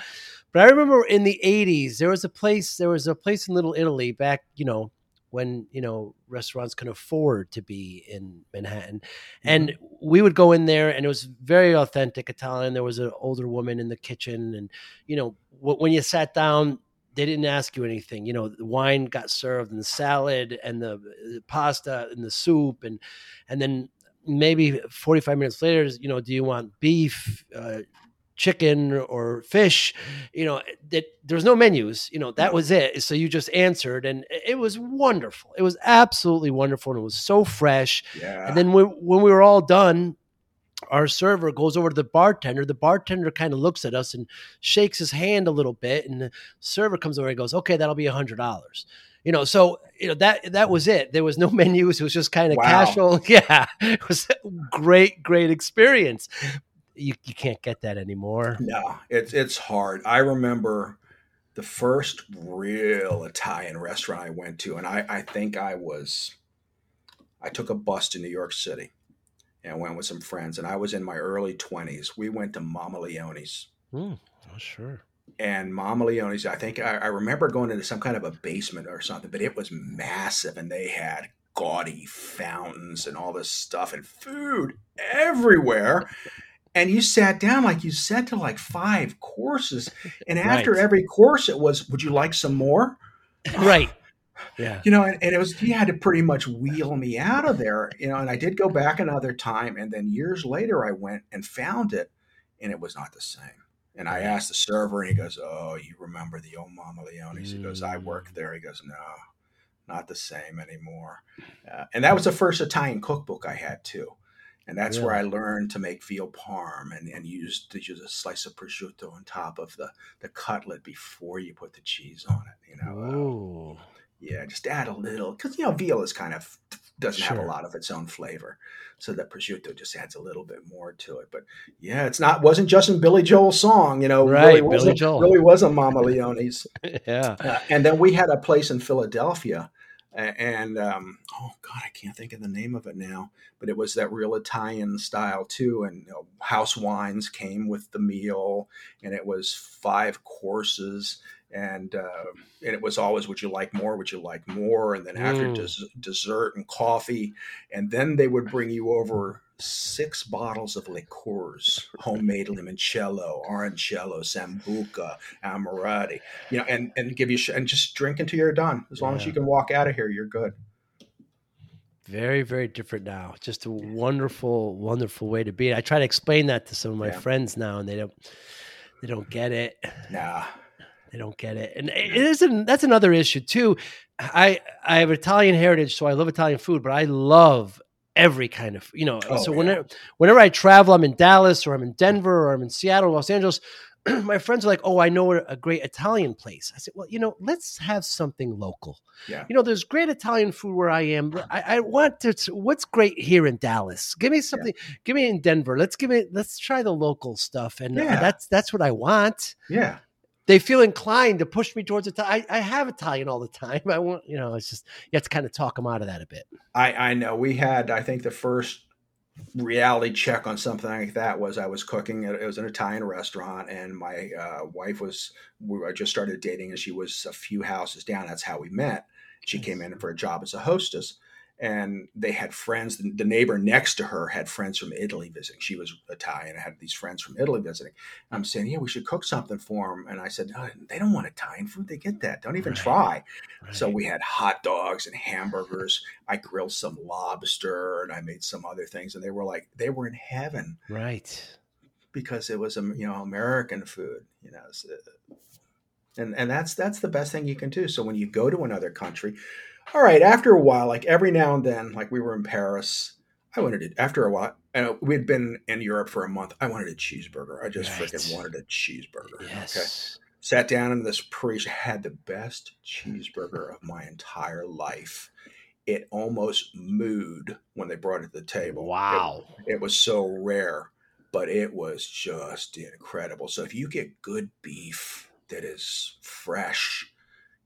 but I remember in the '80s there was a place there was a place in Little Italy back you know when you know restaurants can afford to be in Manhattan, and mm-hmm. we would go in there, and it was very authentic Italian. There was an older woman in the kitchen, and you know when you sat down they didn't ask you anything. You know, the wine got served and the salad and the, the pasta and the soup and and then maybe 45 minutes later, you know, do you want beef, uh, chicken or fish? You know, that there's no menus. You know, that was it. So you just answered, and it was wonderful. It was absolutely wonderful, and it was so fresh. Yeah. And then when, when we were all done, our server goes over to the bartender. The bartender kind of looks at us and shakes his hand a little bit, and the server comes over and goes, "Okay, that'll be a hundred dollars." You know, so you know that that was it. There was no menus. It was just kind of wow. casual. Yeah, it was a great, great experience. You you can't get that anymore. No, it's it's hard. I remember the first real Italian restaurant I went to, and I I think I was I took a bus to New York City and went with some friends. And I was in my early 20s. We went to Mamma Leone's. Mm, oh, sure. And Mamma Leone's, I think I, I, remember going into some kind of a basement or something, but it was massive and they had gaudy fountains and all this stuff and food everywhere. And you sat down, like you said, to like five courses. And after right. every course, it was, Would you like some more? Right. Yeah. You know, and, and, it was he had to pretty much wheel me out of there, you know, and I did go back another time and then years later I went and found it and it was not the same. And I asked the server and he goes, Oh, you remember the old Mamma Leone's? He goes, I work mm. there. He goes, No, not the same anymore. Uh, and that was the first Italian cookbook I had too. And that's yeah. where I learned to make veal parm and, and use to use a slice of prosciutto on top of the, the cutlet before you put the cheese on it. You know, uh, yeah, just add a little because you know veal is kind of doesn't sure. have a lot of its own flavor, so that prosciutto just adds a little bit more to it. But yeah, it's not wasn't just in Billy Joel's song, you know. Right, really Billy wasn't, Joel really wasn't Mamma Leone's. yeah, uh, and then we had a place in Philadelphia, and um, oh god, I can't think of the name of it now, but it was that real Italian style too. And you know, house wines came with the meal, and it was five courses and uh, and it was always would you like more? Would you like more? And then after mm. des- dessert and coffee and then they would bring you over six bottles of liqueurs homemade limoncello orangello sambuca amorati you know and and give you sh- and just drink until you're done. As long yeah. as you can walk out of here you're good. Very very different now. Just a wonderful wonderful way to be. I try to explain that to some of my yeah. friends now and they don't they don't get it. Nah they don't get it and it isn't that's another issue too i i have italian heritage so i love italian food but i love every kind of you know oh, so yeah. whenever whenever i travel i'm in dallas or i'm in denver or i'm in seattle los angeles my friends are like, "Oh, I know a great Italian place." I said, "Well, you know, let's have something local. Yeah. You know, there's great Italian food where I am. I, I want to. What's great here in Dallas? Give me something. Yeah. Give me in Denver. Let's give it. Let's try the local stuff, and uh, yeah. that's that's what I want. Yeah. They feel inclined to push me towards it. I, I have Italian all the time. I want, you know, it's just you have to kind of talk them out of that a bit. I I know we had. I think the first reality check on something like that was I was cooking. It was an Italian restaurant, and my uh, wife was. We I just started dating, and she was a few houses down. That's how we met. She came in for a job as a hostess, and they had friends. The neighbor next to her had friends from Italy visiting. She was Italian. I had these friends from Italy visiting. I'm saying, yeah, we should cook something for them. And I said, oh, they don't want Italian food. They get that. Don't even right. try. Right. So we had hot dogs and hamburgers. I grilled some lobster and I made some other things. And they were like, they were in heaven. Right. Because it was, um, you know, American food, you know. So, and, and that's that's the best thing you can do. So when you go to another country, all right, after a while, like every now and then, like we were in Paris, I wanted it after a while. And we'd been in Europe for a month. I wanted a cheeseburger. I just right. freaking wanted a cheeseburger. Yes. Okay. Sat down in this Parisian, had the best cheeseburger of my entire life. It almost mooed when they brought it to the table. Wow. It, it was so rare, but it was just incredible. So if you get good beef that is fresh,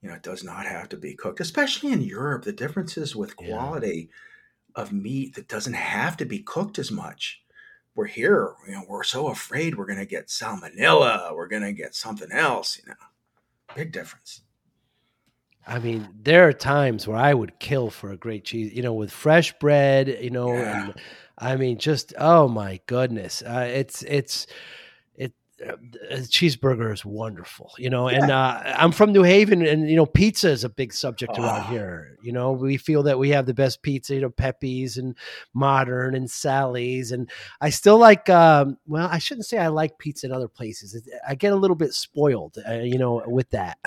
you know, it does not have to be cooked, especially in Europe. The differences with quality yeah. of meat that doesn't have to be cooked as much. We're here, you know, we're so afraid we're going to get salmonella, we're going to get something else, you know. Big difference. I mean, there are times where I would kill for a great cheese, you know, with fresh bread, you know, yeah. and I mean, just oh my goodness, uh, it's it's a cheeseburger is wonderful, you know. Yeah. And uh, I'm from New Haven, and you know, pizza is a big subject oh. around here. You know, we feel that we have the best pizza, you know, Pepe's and Modern and Sally's, and I still like. Um, well, I shouldn't say I like pizza in other places. I get a little bit spoiled, uh, you know, with that.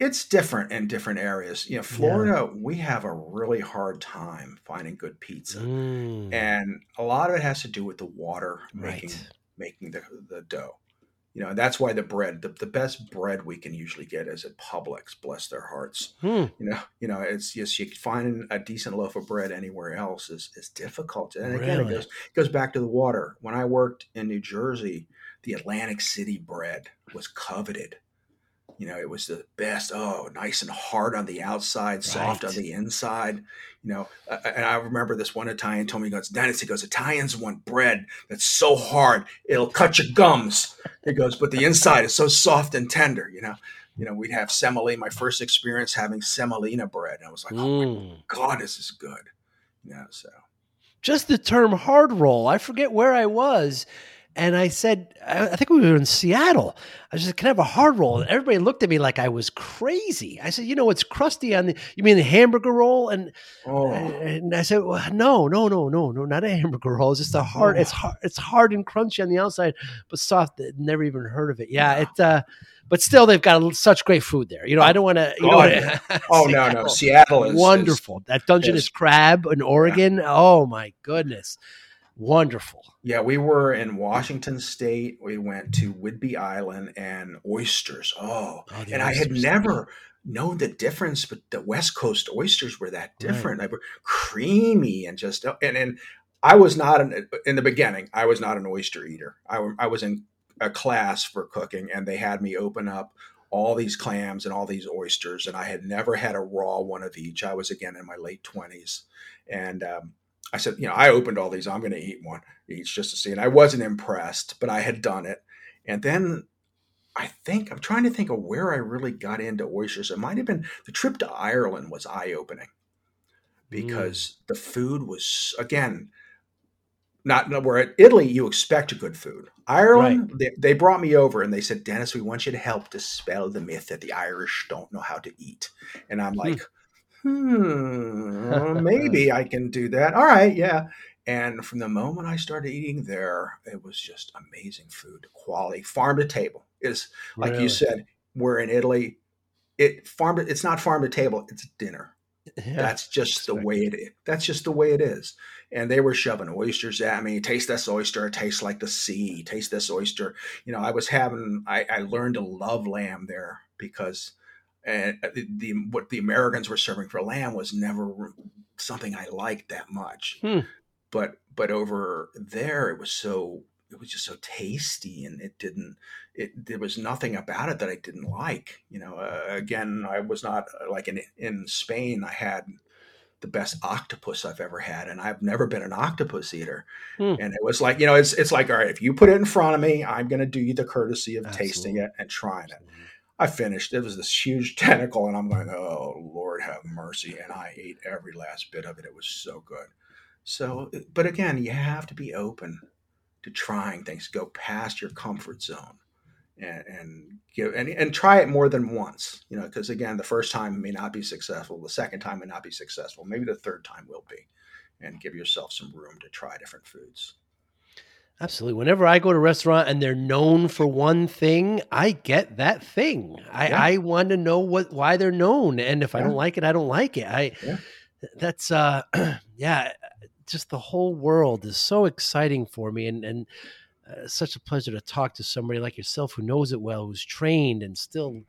It's different in different areas. You know, Florida, yeah. we have a really hard time finding good pizza, mm. and a lot of it has to do with the water making making the the dough you know that's why the bread the, the best bread we can usually get is at publix bless their hearts hmm. you know you know it's just you find a decent loaf of bread anywhere else is, is difficult and again really? it goes it goes back to the water when i worked in new jersey the atlantic city bread was coveted you know, it was the best. Oh, nice and hard on the outside, right. soft on the inside. You know, and I remember this one Italian told me, he goes, Dennis, he goes, Italians want bread that's so hard it'll cut your gums. He goes, but the inside is so soft and tender. You know, you know, we'd have semolina. My first experience having semolina bread, and I was like, oh mm. my god, this is good. You know, so just the term hard roll. I forget where I was and I said, I think we were in Seattle. I said, can I have a hard roll? And everybody looked at me like I was crazy. I said, you know, it's crusty on the, you mean the hamburger roll? And, oh. and I said, well, no, no, no, no, no, not a hamburger roll. It's just a hard, oh. it's hard, it's hard and crunchy on the outside, but soft. Never even heard of it. Yeah. It, uh, but still, they've got such great food there. You know, I don't want to. You know, oh, oh no, no, Seattle is wonderful. Is, that Dungeness crab in Oregon. Yeah. Oh my goodness, wonderful. Yeah, we were in Washington State. We went to Whidbey Island and oysters. Oh, oh and I had never known the difference, but the West Coast oysters were that different. Right. They were creamy and just and and I was not an, in the beginning. I was not an oyster eater. I, I was in a class for cooking, and they had me open up all these clams and all these oysters, and I had never had a raw one of each. I was again in my late twenties, and um, I said, you know, I opened all these. I'm going to eat one each just to see. And I wasn't impressed, but I had done it. And then I think I'm trying to think of where I really got into oysters. It might have been the trip to Ireland was eye opening because mm. the food was again not where at Italy you expect good food. Ireland, right. they, they brought me over and they said, Dennis, we want you to help dispel the myth that the Irish don't know how to eat. And I'm hmm. like, hmm, maybe I can do that. All right, yeah. And from the moment I started eating there, it was just amazing food, quality, farm to table. Is like really? you said, we're in Italy. It farm. It's not farm to table. It's dinner. Yeah, that's just the way it is. That's just the way it is. And they were shoving oysters at me. Taste this oyster. It tastes like the sea. Taste this oyster. You know, I was having. I, I learned to love lamb there because and uh, the, the, what the Americans were serving for lamb was never something I liked that much. Hmm. But but over there, it was so it was just so tasty, and it didn't. It there was nothing about it that I didn't like. You know, uh, again, I was not uh, like in in Spain. I had the best octopus I've ever had, and I've never been an octopus eater. Hmm. And it was like, you know, it's it's like, all right, if you put it in front of me, I'm going to do you the courtesy of Absolutely. tasting it and trying it. I finished. It was this huge tentacle, and I'm going, oh Lord, have mercy. And I ate every last bit of it. It was so good. So, but again, you have to be open to trying things. Go past your comfort zone, and, and give and, and try it more than once. You know, because again, the first time may not be successful. The second time may not be successful. Maybe the third time will be. And give yourself some room to try different foods. Absolutely. Whenever I go to a restaurant and they're known for one thing, I get that thing. I, yeah. I want to know what why they're known. And if yeah. I don't like it, I don't like it. I yeah. that's uh yeah, just the whole world is so exciting for me and and uh, such a pleasure to talk to somebody like yourself who knows it well, who's trained and still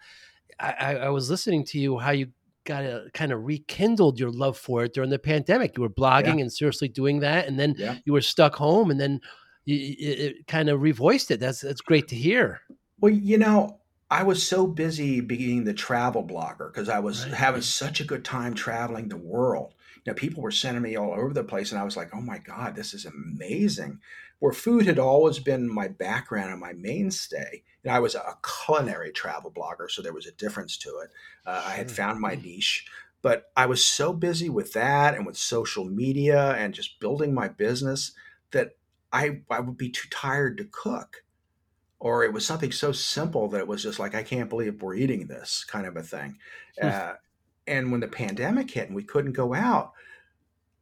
I, I was listening to you how you got a, kind of rekindled your love for it during the pandemic. You were blogging and seriously doing that, and then you were stuck home, and then it, it kind of revoiced it. That's that's great to hear. Well, you know, I was so busy being the travel blogger because I was right. having such a good time traveling the world. You know, people were sending me all over the place, and I was like, "Oh my god, this is amazing!" Where food had always been my background and my mainstay. You know, I was a culinary travel blogger, so there was a difference to it. Uh, I had found my niche, but I was so busy with that and with social media and just building my business that I, I would be too tired to cook. Or it was something so simple that it was just like, I can't believe we're eating this kind of a thing. Hmm. uh, and when the pandemic hit and we couldn't go out,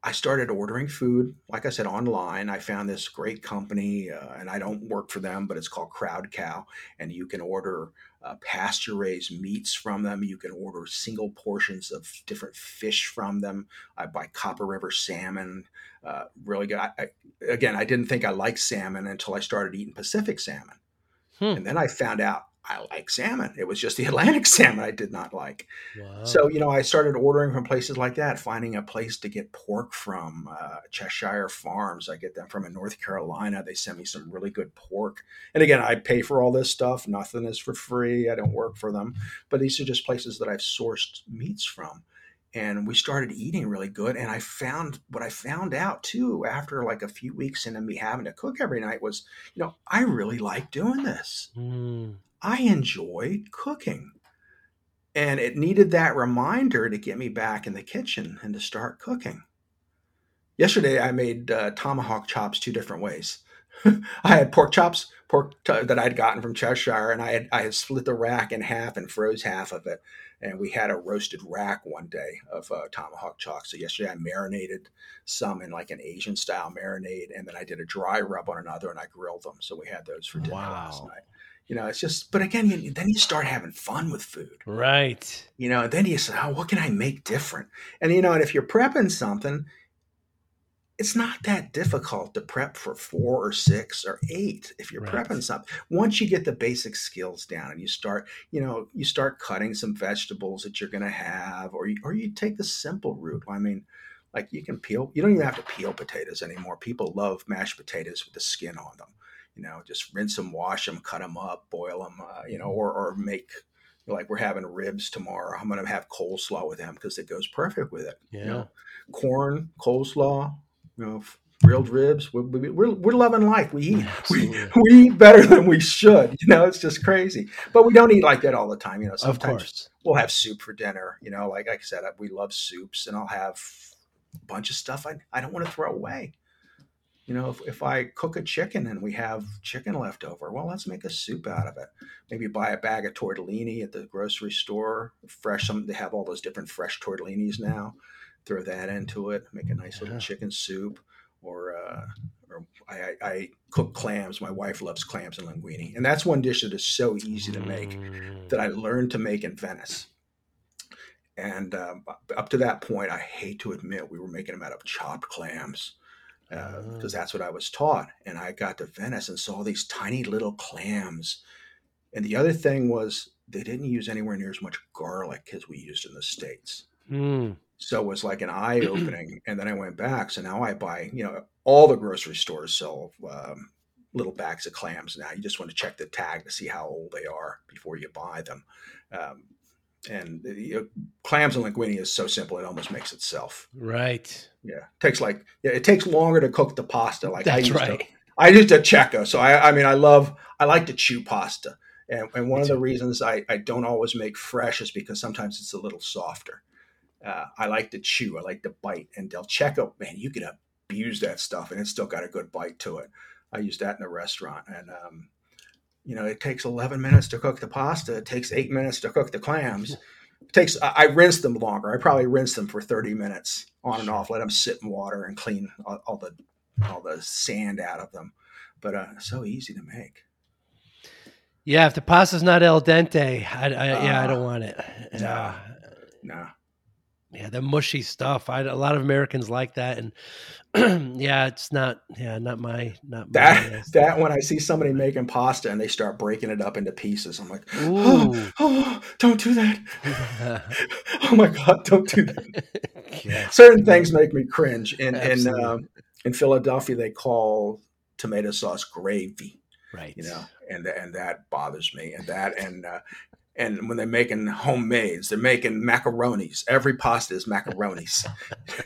I started ordering food, like I said, online. I found this great company, uh, and I don't work for them, but it's called Crowd Cow, and you can order uh, pasture raised meats from them. You can order single portions of different fish from them. I buy Copper River salmon, uh, really good. I, I, again, I didn't think I liked salmon until I started eating Pacific salmon, hmm. and then I found out I like salmon. It was just the Atlantic salmon I did not like. Wow. So, you know, I started ordering from places like that, finding a place to get pork from uh, Cheshire Farms. I get them from in North Carolina. They send me some really good pork. And again, I pay for all this stuff. Nothing is for free. I don't work for them. But these are just places that I've sourced meats from and we started eating really good and i found what i found out too after like a few weeks into me having to cook every night was you know i really like doing this mm. I enjoy cooking and it needed that reminder to get me back in the kitchen and to start cooking yesterday i made uh, tomahawk chops two different ways i had pork chops pork t- that i'd gotten from cheshire and i had i had split the rack in half and froze half of it and we had a roasted rack one day of uh, tomahawk chops. So yesterday I marinated some in like an Asian style marinade, and then I did a dry rub on another, and I grilled them. So we had those for dinner wow. last night. You know, it's just, but again, you, then you start having fun with food, right? You know, and then you say, "Oh, what can I make different?" And you know, and if you're prepping something, it's not that difficult to prep for four or six or eight if you're right. prepping something. Once you get the basic skills down and you start, you know, you start cutting some vegetables that you're going to have, or you, or you take the simple route. I mean, like you can peel. You don't even have to peel potatoes anymore. People love mashed potatoes with the skin on them. You know, just rinse them, wash them, cut them up, boil them. Uh, you know, or or make like we're having ribs tomorrow. I'm going to have coleslaw with them because it goes perfect with it. Yeah. You know, corn, coleslaw, you know, grilled ribs. We're, we're, we're loving life. We eat. We, we eat better than we should. You know, it's just crazy. But we don't eat like that all the time. You know, sometimes we'll have soup for dinner. You know, like, like I said, we love soups, and I'll have a bunch of stuff I, I don't want to throw away. You know, if, if I cook a chicken and we have chicken left over, well, let's make a soup out of it. Maybe buy a bag of tortellini at the grocery store, fresh. Some they have all those different fresh tortellinis now. Throw that into it, make a nice little chicken soup, or uh, or I, I, cook clams. My wife loves clams and linguine, and that's one dish that is so easy to make mm. that I learned to make in Venice. And um, up to that point, I hate to admit we were making them out of chopped clams because uh, that's what I was taught. And I got to Venice and saw these tiny little clams. And the other thing was they didn't use anywhere near as much garlic as we used in the States. Mm. So it was like an eye opening. and then I went back. So now I buy, you know, all the grocery stores sell um, little bags of clams now. You just want to check the tag to see how old they are before you buy them. Um, and you know, clams and linguine is so simple it almost makes itself. Right. Yeah, it takes like yeah, it takes longer to cook the pasta. Like That's I used right. To, I used a Cecco, so I I mean I love I like to chew pasta, and and one of the reasons I I don't always make fresh is because sometimes it's a little softer. Uh, I like to chew. I like to bite. And Del Cecco, man, you can abuse that stuff, and it's still got a good bite to it. I use that in a restaurant, and um, you know, it takes 11 minutes to cook the pasta. It takes eight minutes to cook the clams. It takes, I, I rinse them longer. I probably rinse them for 30 minutes on and off, let them sit in water and clean all, all the, all the sand out of them. But uh, so easy to make. Yeah, if the pasta's not al dente, I, I uh, yeah, I don't want it. No, uh, no yeah, the mushy stuff. I a lot of Americans like that, and yeah, it's not. Yeah, not my not that my that when I see somebody making pasta and they start breaking it up into pieces, I'm like, oh, oh, don't do that. oh my god, don't do that. yeah. Certain things make me cringe. In in um, in Philadelphia, they call tomato sauce gravy. Right. You know, and and that bothers me. And that and uh, and when they're making homemades, they're making macaronis. Every pasta is macaronis.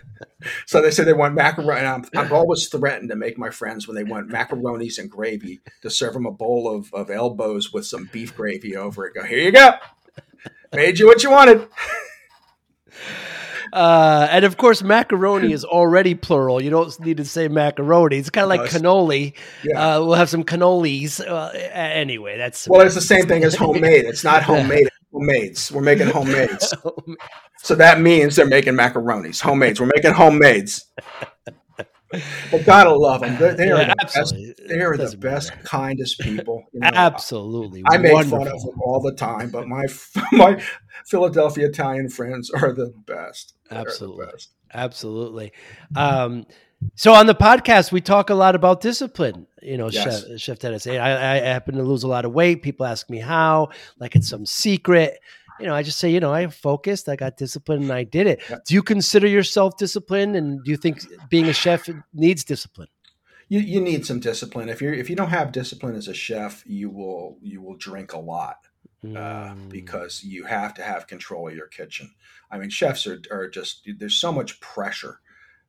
so they say they want macaroni. I'm, I've always threatened to make my friends when they want macaronis and gravy to serve them a bowl of, of elbows with some beef gravy over it. Go here you go. Made you what you wanted. Uh, and of course, macaroni is already plural. You don't need to say macaroni. It's kind of like cannoli. Yeah. Uh, we'll have some cannolis. Uh, anyway, that's well, it's the same thing as homemade. It's not homemade. homemades. We're making homemades. so that means they're making macaronis. Homemades. We're making homemades. But gotta love them. They're, they are yeah, the absolutely. best. They are the best, matter. kindest people. You know, absolutely, I, I make fun of them all the time, but my my Philadelphia Italian friends are the best. Absolutely, absolutely. Um, so on the podcast, we talk a lot about discipline. You know, yes. Chef, Chef Dennis. I, I happen to lose a lot of weight. People ask me how, like it's some secret you know, I just say, you know, I focused, I got disciplined, and I did it. Do you consider yourself disciplined, and do you think being a chef needs discipline? You, you need some discipline. If you're if you don't have discipline as a chef, you will you will drink a lot uh, mm. because you have to have control of your kitchen. I mean, chefs are are just there's so much pressure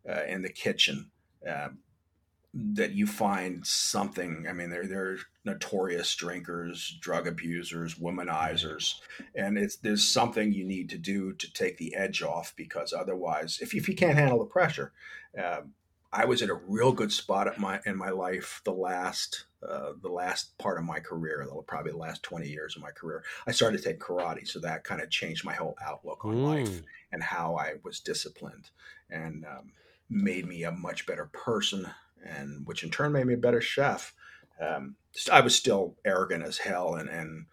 uh, in the kitchen. Uh, that you find something. I mean, they're they're notorious drinkers, drug abusers, womanizers, and it's there's something you need to do to take the edge off because otherwise, if if you can't handle the pressure, uh, I was in a real good spot at my in my life the last uh, the last part of my career, probably the last twenty years of my career. I started to take karate, so that kind of changed my whole outlook on mm. life and how I was disciplined, and um, made me a much better person and which in turn made me a better chef. Um, I was still arrogant as hell and and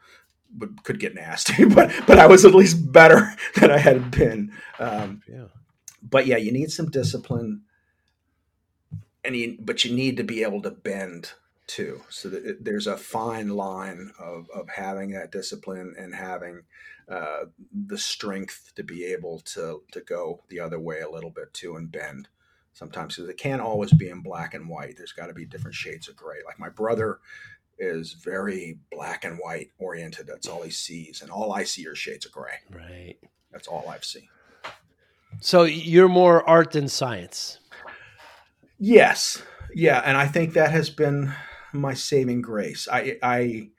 would, could get nasty, but but I was at least better than I had been. Um, yeah. But yeah, you need some discipline, and you, but you need to be able to bend too. So there's a fine line of of having that discipline and having uh, the strength to be able to to go the other way a little bit too and bend sometimes because it can't always be in black and white. There's got to be different shades of gray. Like my brother is very black and white oriented. That's all he sees, and all I see are shades of gray. Right. That's all I've seen. So you're more art than science. Yes. Yeah, and I think that has been my saving grace. I I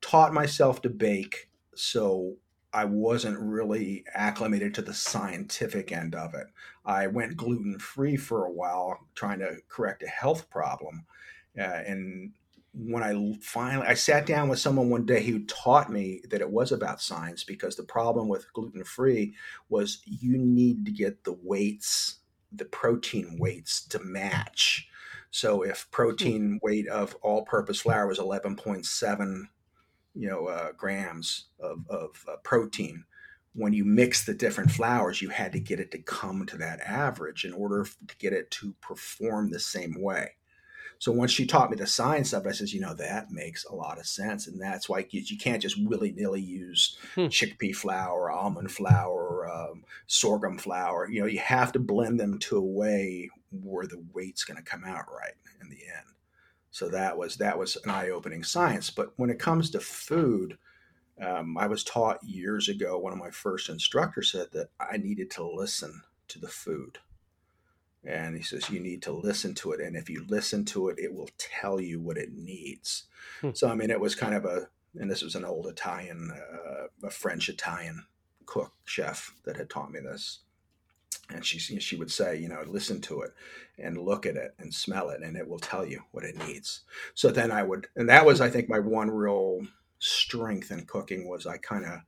taught myself to bake so I wasn't really acclimated to the scientific end of it. I went gluten free for a while, trying to correct a health problem, uh, and when I finally I sat down with someone one day who taught me that it was about science because the problem with gluten free was you need to get the weights, the protein weights to match. So if hmm. protein weight of all purpose flour was 11.7 you know uh, grams of, of uh, protein when you mix the different flours you had to get it to come to that average in order to get it to perform the same way so once she taught me the science of it, I says, you know, that makes a lot of sense. And that's why you, you can't just willy nilly use hmm. chickpea flour, almond flour, um, sorghum flour. You know, you have to blend them to a way where the weight's going to come out right in the end. So that was that was an eye opening science. But when it comes to food, um, I was taught years ago. One of my first instructors said that I needed to listen to the food. And he says, you need to listen to it. And if you listen to it, it will tell you what it needs. Hmm. So, I mean, it was kind of a, and this was an old Italian, uh, a French Italian cook, chef that had taught me this. And she, she would say, you know, listen to it and look at it and smell it, and it will tell you what it needs. So then I would, and that was, I think, my one real strength in cooking was I kind of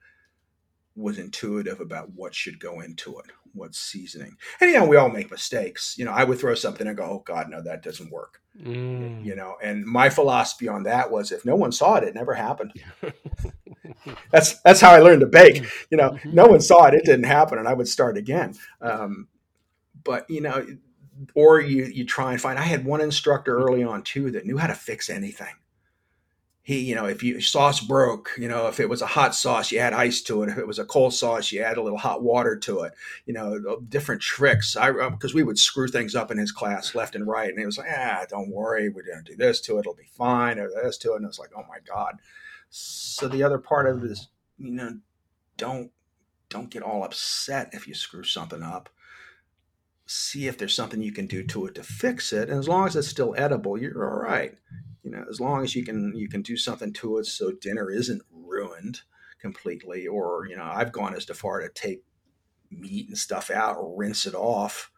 was intuitive about what should go into it, what seasoning. And you know, we all make mistakes. You know, I would throw something and go, "Oh God, no, that doesn't work." Mm. You know, and my philosophy on that was, if no one saw it, it never happened. that's that's how I learned to bake. You know, mm-hmm. no one saw it, it didn't happen, and I would start again. Um, but you know, or you you try and find. I had one instructor early on too that knew how to fix anything he, you know, if you sauce broke, you know, if it was a hot sauce, you add ice to it. If it was a cold sauce, you add a little hot water to it. You know, different tricks. I because uh, we would screw things up in his class left and right, and he was like, "Ah, don't worry, we're gonna do this to it. It'll be fine." Or this to it, and it's like, "Oh my god." So the other part of it is, you know, don't don't get all upset if you screw something up. See if there's something you can do to it to fix it, and as long as it's still edible, you're all right. You know as long as you can you can do something to it so dinner isn't ruined completely or you know i've gone as far to take meat and stuff out or rinse it off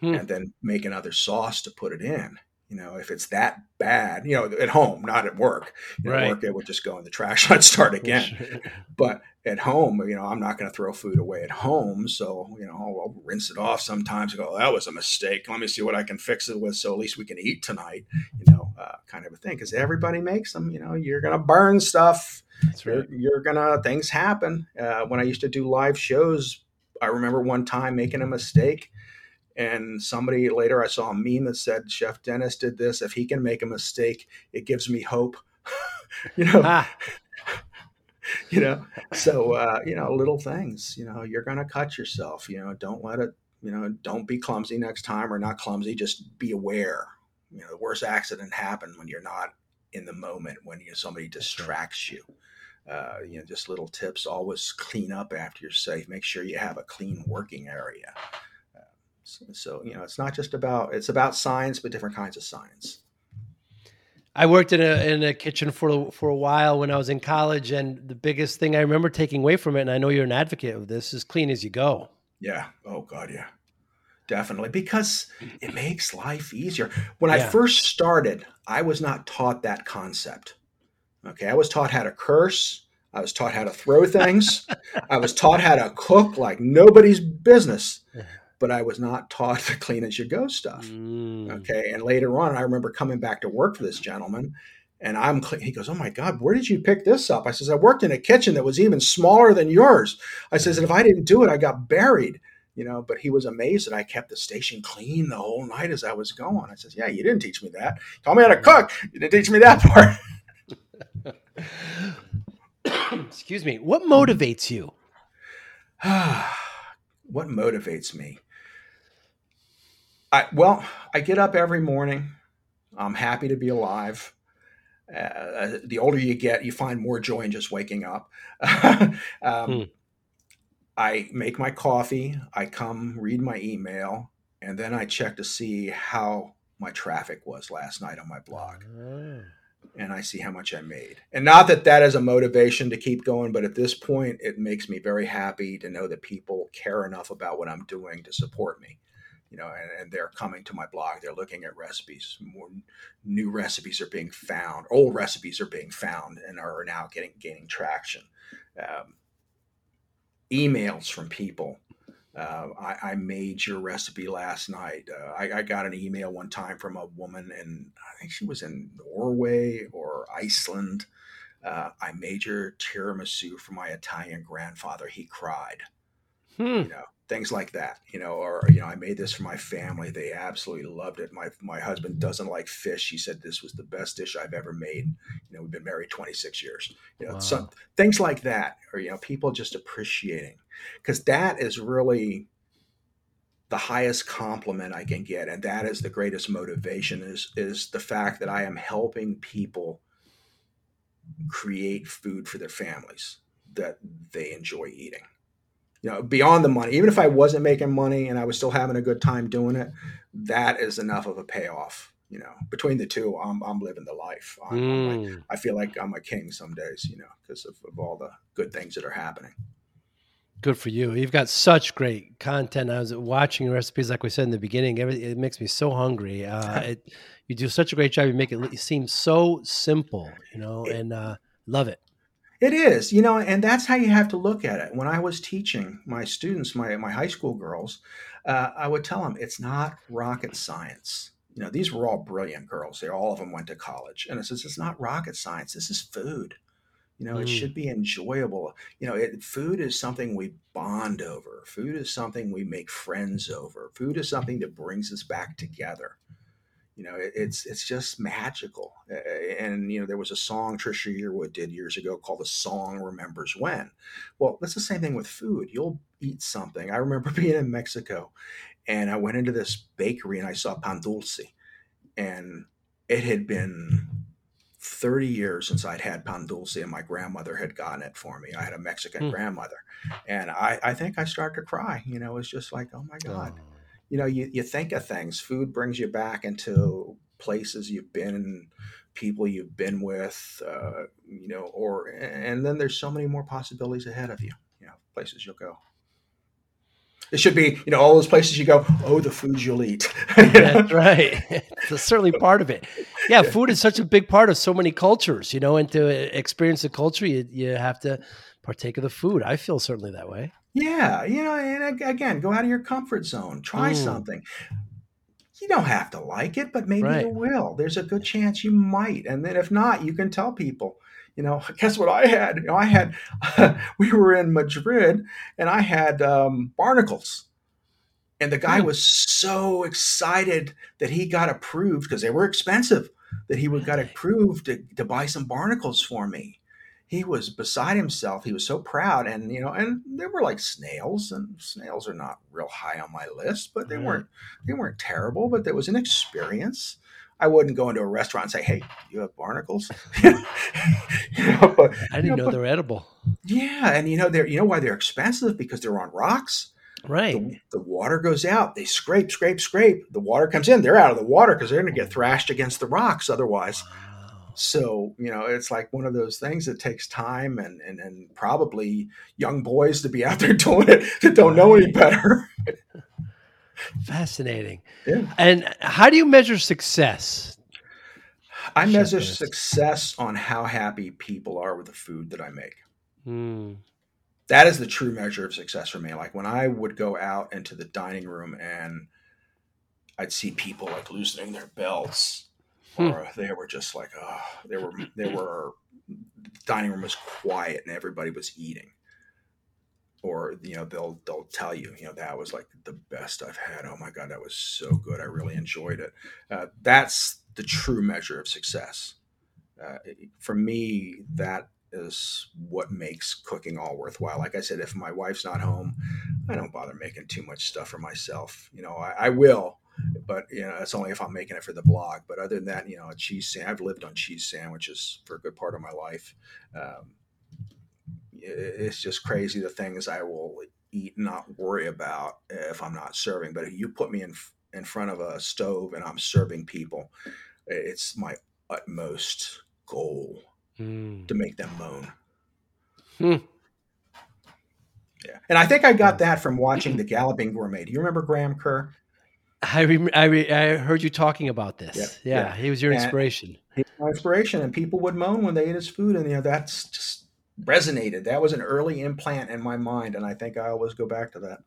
hmm. and then make another sauce to put it in. You know if it's that bad you know at home not at work. You know, right. work it would just go in the trash i'd start again. but at home, you know, I'm not going to throw food away at home. So, you know, I'll, rinse it off sometimes and go, oh, that was a mistake. Let me see what I can fix it with. So at least we can eat tonight, you know, uh, kind of a thing. Cause everybody makes them, you know, you're going to burn stuff. That's right. You're, you're going to, things happen. Uh, when I used to do live shows, I remember one time making a mistake and somebody later I saw a meme that said, Chef Dennis did this. If he can make a mistake, it gives me hope. you know, ah. you know so uh, you know little things you know you're going to cut yourself you know don't let it you know don't be clumsy next time or not clumsy just be aware you know the worst accident happened when you're not in the moment when you know, somebody distracts you. Uh, you know just little tips always clean up after you're safe make sure you have a clean working area. Uh, so, so you know it's not just about it's about science but different kinds of science I worked in a in a kitchen for for a while when I was in college, and the biggest thing I remember taking away from it, and I know you're an advocate of this, is clean as you go. Yeah. Oh God, yeah. Definitely, because it makes life easier. When yeah. I first started, I was not taught that concept. Okay, I was taught how to curse. I was taught how to throw things. I was taught how to cook like nobody's business but I was not taught the clean as you go stuff. Mm. Okay. And later on, I remember coming back to work for this gentleman and I'm, he goes, Oh my God, where did you pick this up? I says, I worked in a kitchen that was even smaller than yours. I says, and if I didn't do it, I got buried, you know, but he was amazed that I kept the station clean the whole night as I was going. I says, Yeah, you didn't teach me that. Tell me how to cook. You didn't teach me that part. Excuse me. What motivates you? what motivates me? I, well, I get up every morning. I'm happy to be alive. Uh, the older you get, you find more joy in just waking up. um, hmm. I make my coffee. I come read my email, and then I check to see how my traffic was last night on my blog. Oh. and I see how much I made. And not that that is a motivation to keep going, but at this point, it makes me very happy to know that people care enough about what I'm doing to support me. You know, and, and they're coming to my blog. They're looking at recipes. More new recipes are being found. Old recipes are being found and are now getting gaining traction. Um, emails from people uh, I, I, made your recipe last night. Uh, I, I, got an email one time from a woman, and I think she was in Norway or Iceland. Uh, I made your tiramisu for my Italian grandfather. He cried. Hmm. You know, things like that. You know, or you know, I made this for my family. They absolutely loved it. My my husband doesn't like fish. He said this was the best dish I've ever made. You know, we've been married 26 years. You know, wow. some things like that, or you know, people just appreciating because that is really the highest compliment I can get, and that is the greatest motivation is is the fact that I am helping people create food for their families that they enjoy eating. You know, beyond the money, even if I wasn't making money and I was still having a good time doing it, that is enough of a payoff. You know, between the two, I'm, I'm living the life. I'm, mm. I'm like, I feel like I'm a king some days, you know, because of, of all the good things that are happening. Good for you. You've got such great content. I was watching recipes, like we said in the beginning. it makes me so hungry. Uh, it, you do such a great job. You make it seem so simple, you know, and uh, love it. It is, you know, and that's how you have to look at it. When I was teaching my students, my my high school girls, uh, I would tell them it's not rocket science. You know, these were all brilliant girls. They all of them went to college, and it says it's not rocket science. This is food. You know, mm. it should be enjoyable. You know, it, food is something we bond over. Food is something we make friends over. Food is something that brings us back together. You know, it, it's it's just magical. And you know, there was a song Trisha Yearwood did years ago called "The Song Remembers When." Well, that's the same thing with food. You'll eat something. I remember being in Mexico, and I went into this bakery and I saw pan dulce, and it had been 30 years since I'd had pan dulce and my grandmother had gotten it for me. I had a Mexican mm. grandmother. And I, I think I started to cry. You know, it's just like, oh my God. Oh. You know, you, you think of things. Food brings you back into places you've been, people you've been with, uh, you know, or, and then there's so many more possibilities ahead of you, you know, places you'll go. It should be, you know, all those places you go, oh, the foods you'll eat. That's right. It's certainly part of it. Yeah, food is such a big part of so many cultures, you know, and to experience the culture, you, you have to partake of the food. I feel certainly that way. Yeah, you know, and again, go out of your comfort zone, try mm. something. You don't have to like it, but maybe right. you will. There's a good chance you might. And then if not, you can tell people you know, guess what I had? You know, I had, we were in Madrid and I had um, barnacles. And the guy hmm. was so excited that he got approved because they were expensive, that he would got approved to, to buy some barnacles for me. He was beside himself. He was so proud. And, you know, and they were like snails and snails are not real high on my list, but they weren't, they weren't terrible, but there was an experience. I wouldn't go into a restaurant and say, "Hey, you have barnacles." you know, but, I didn't you know, know but, they're edible. Yeah, and you know they're you know why they're expensive because they're on rocks. Right. The, the, water goes out. They scrape, scrape, scrape. The water comes in. They're out of the water because they're going to get oh. thrashed against the rocks otherwise. Wow. So you know, it's like one of those things that takes time and and, and probably young boys to be out there doing it that don't know any better. Fascinating. Yeah. And how do you measure success? I measure success on how happy people are with the food that I make. Mm. That is the true measure of success for me. Like when I would go out into the dining room and I'd see people like loosening their belts, hmm. or they were just like, oh, they were, they were, dining room was quiet and everybody was eating or you know they'll they'll tell you you know that was like the best I've had. Oh my god, that was so good. I really enjoyed it. Uh, that's the true measure of success. Uh, for me, that is what makes cooking all worthwhile. Like I said, if my wife's not home, I don't bother making too much stuff for myself. You know, I, I will, but you know, it's only if I'm making it for the blog. But other than that, you know, a cheese sandwich. I've lived on cheese sandwiches for a good part of my life. Um, it's just crazy the things I will eat and not worry about if I'm not serving. But if you put me in in front of a stove and I'm serving people, it's my utmost goal Mm. to make them moan. Hmm. Yeah, and I think I got that from watching the Galloping Gourmet. Do you remember Graham Kerr? I, rem- I, re- I heard you talking about this. Yeah, Yeah, yeah. he was your inspiration. He was my inspiration, and people would moan when they ate his food, and you know that's just resonated. That was an early implant in my mind, and I think I always go back to that.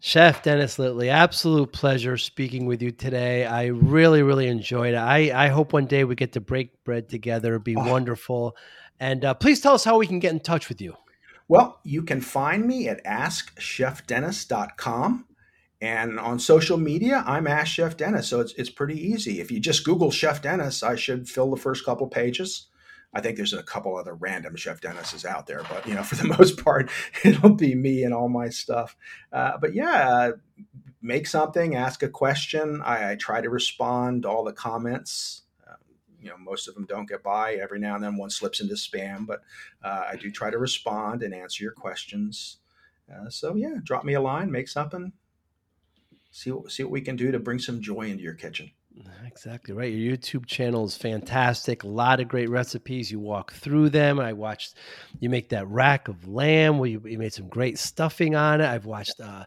Chef Dennis Littley, absolute pleasure speaking with you today. I really, really enjoyed it. I, I hope one day we get to break bread together. It'd be Oh. wonderful. And uh, please tell us how we can get in touch with you. Well, you can find me at askchefdennis.com. And on social media, I'm Ask Chef Dennis. So it's, it's pretty easy. If you just Google Chef Dennis, I should fill the first couple pages. I think there's a couple other random Chef Dennis's out there, but you know, for the most part, it'll be me and all my stuff. Uh, but yeah, make something, ask a question. I, I try to respond to all the comments. You know, most of them don't get by. Every now and then, one slips into spam, but uh, I do try to respond and answer your questions. Uh, so yeah, drop me a line, make something, see what see what we can do to bring some joy into your kitchen. Exactly right. Your YouTube channel is fantastic. A lot of great recipes. You walk through them. I watched you make that rack of lamb where you, you made some great stuffing on it. I've watched uh,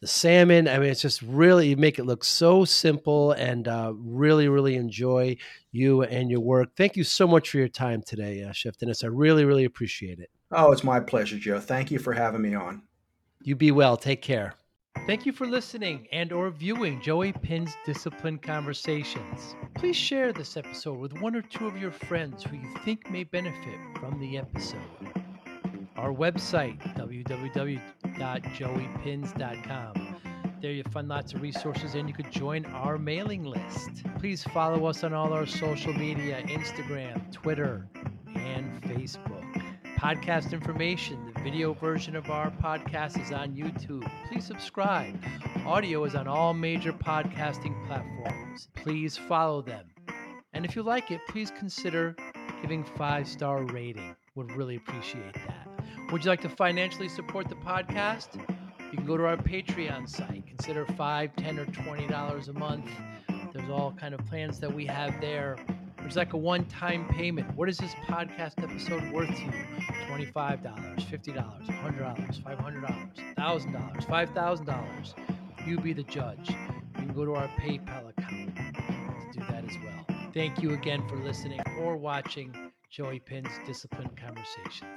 the salmon. I mean, it's just really, you make it look so simple and uh, really, really enjoy you and your work. Thank you so much for your time today, uh, Chef Dennis. I really, really appreciate it. Oh, it's my pleasure, Joe. Thank you for having me on. You be well. Take care. Thank you for listening and or viewing Joey Pinz Discipline Conversations. Please share this episode with one or two of your friends who you think may benefit from the episode. Our website, www.joeypinz.com. There you'll find lots of resources and you could join our mailing list. Please follow us on all our social media, Instagram, Twitter, and Facebook. Podcast information, video version of our podcast is on YouTube. Please subscribe. Audio is on all major podcasting platforms. Please follow them. And if you like it, please consider giving five-star rating. Would really appreciate that. Would you like to financially support the podcast? You can go to our Patreon site. Consider five, ten, or twenty dollars a month. There's all kind of plans that we have there. There's like a one-time payment. What is this podcast episode worth to you? $25, $50, $100, $500, $1,000, $5,000. You be the judge. You can go to our PayPal account to do that as well. Thank you again for listening or watching Joey Pinz Discipline Conversations.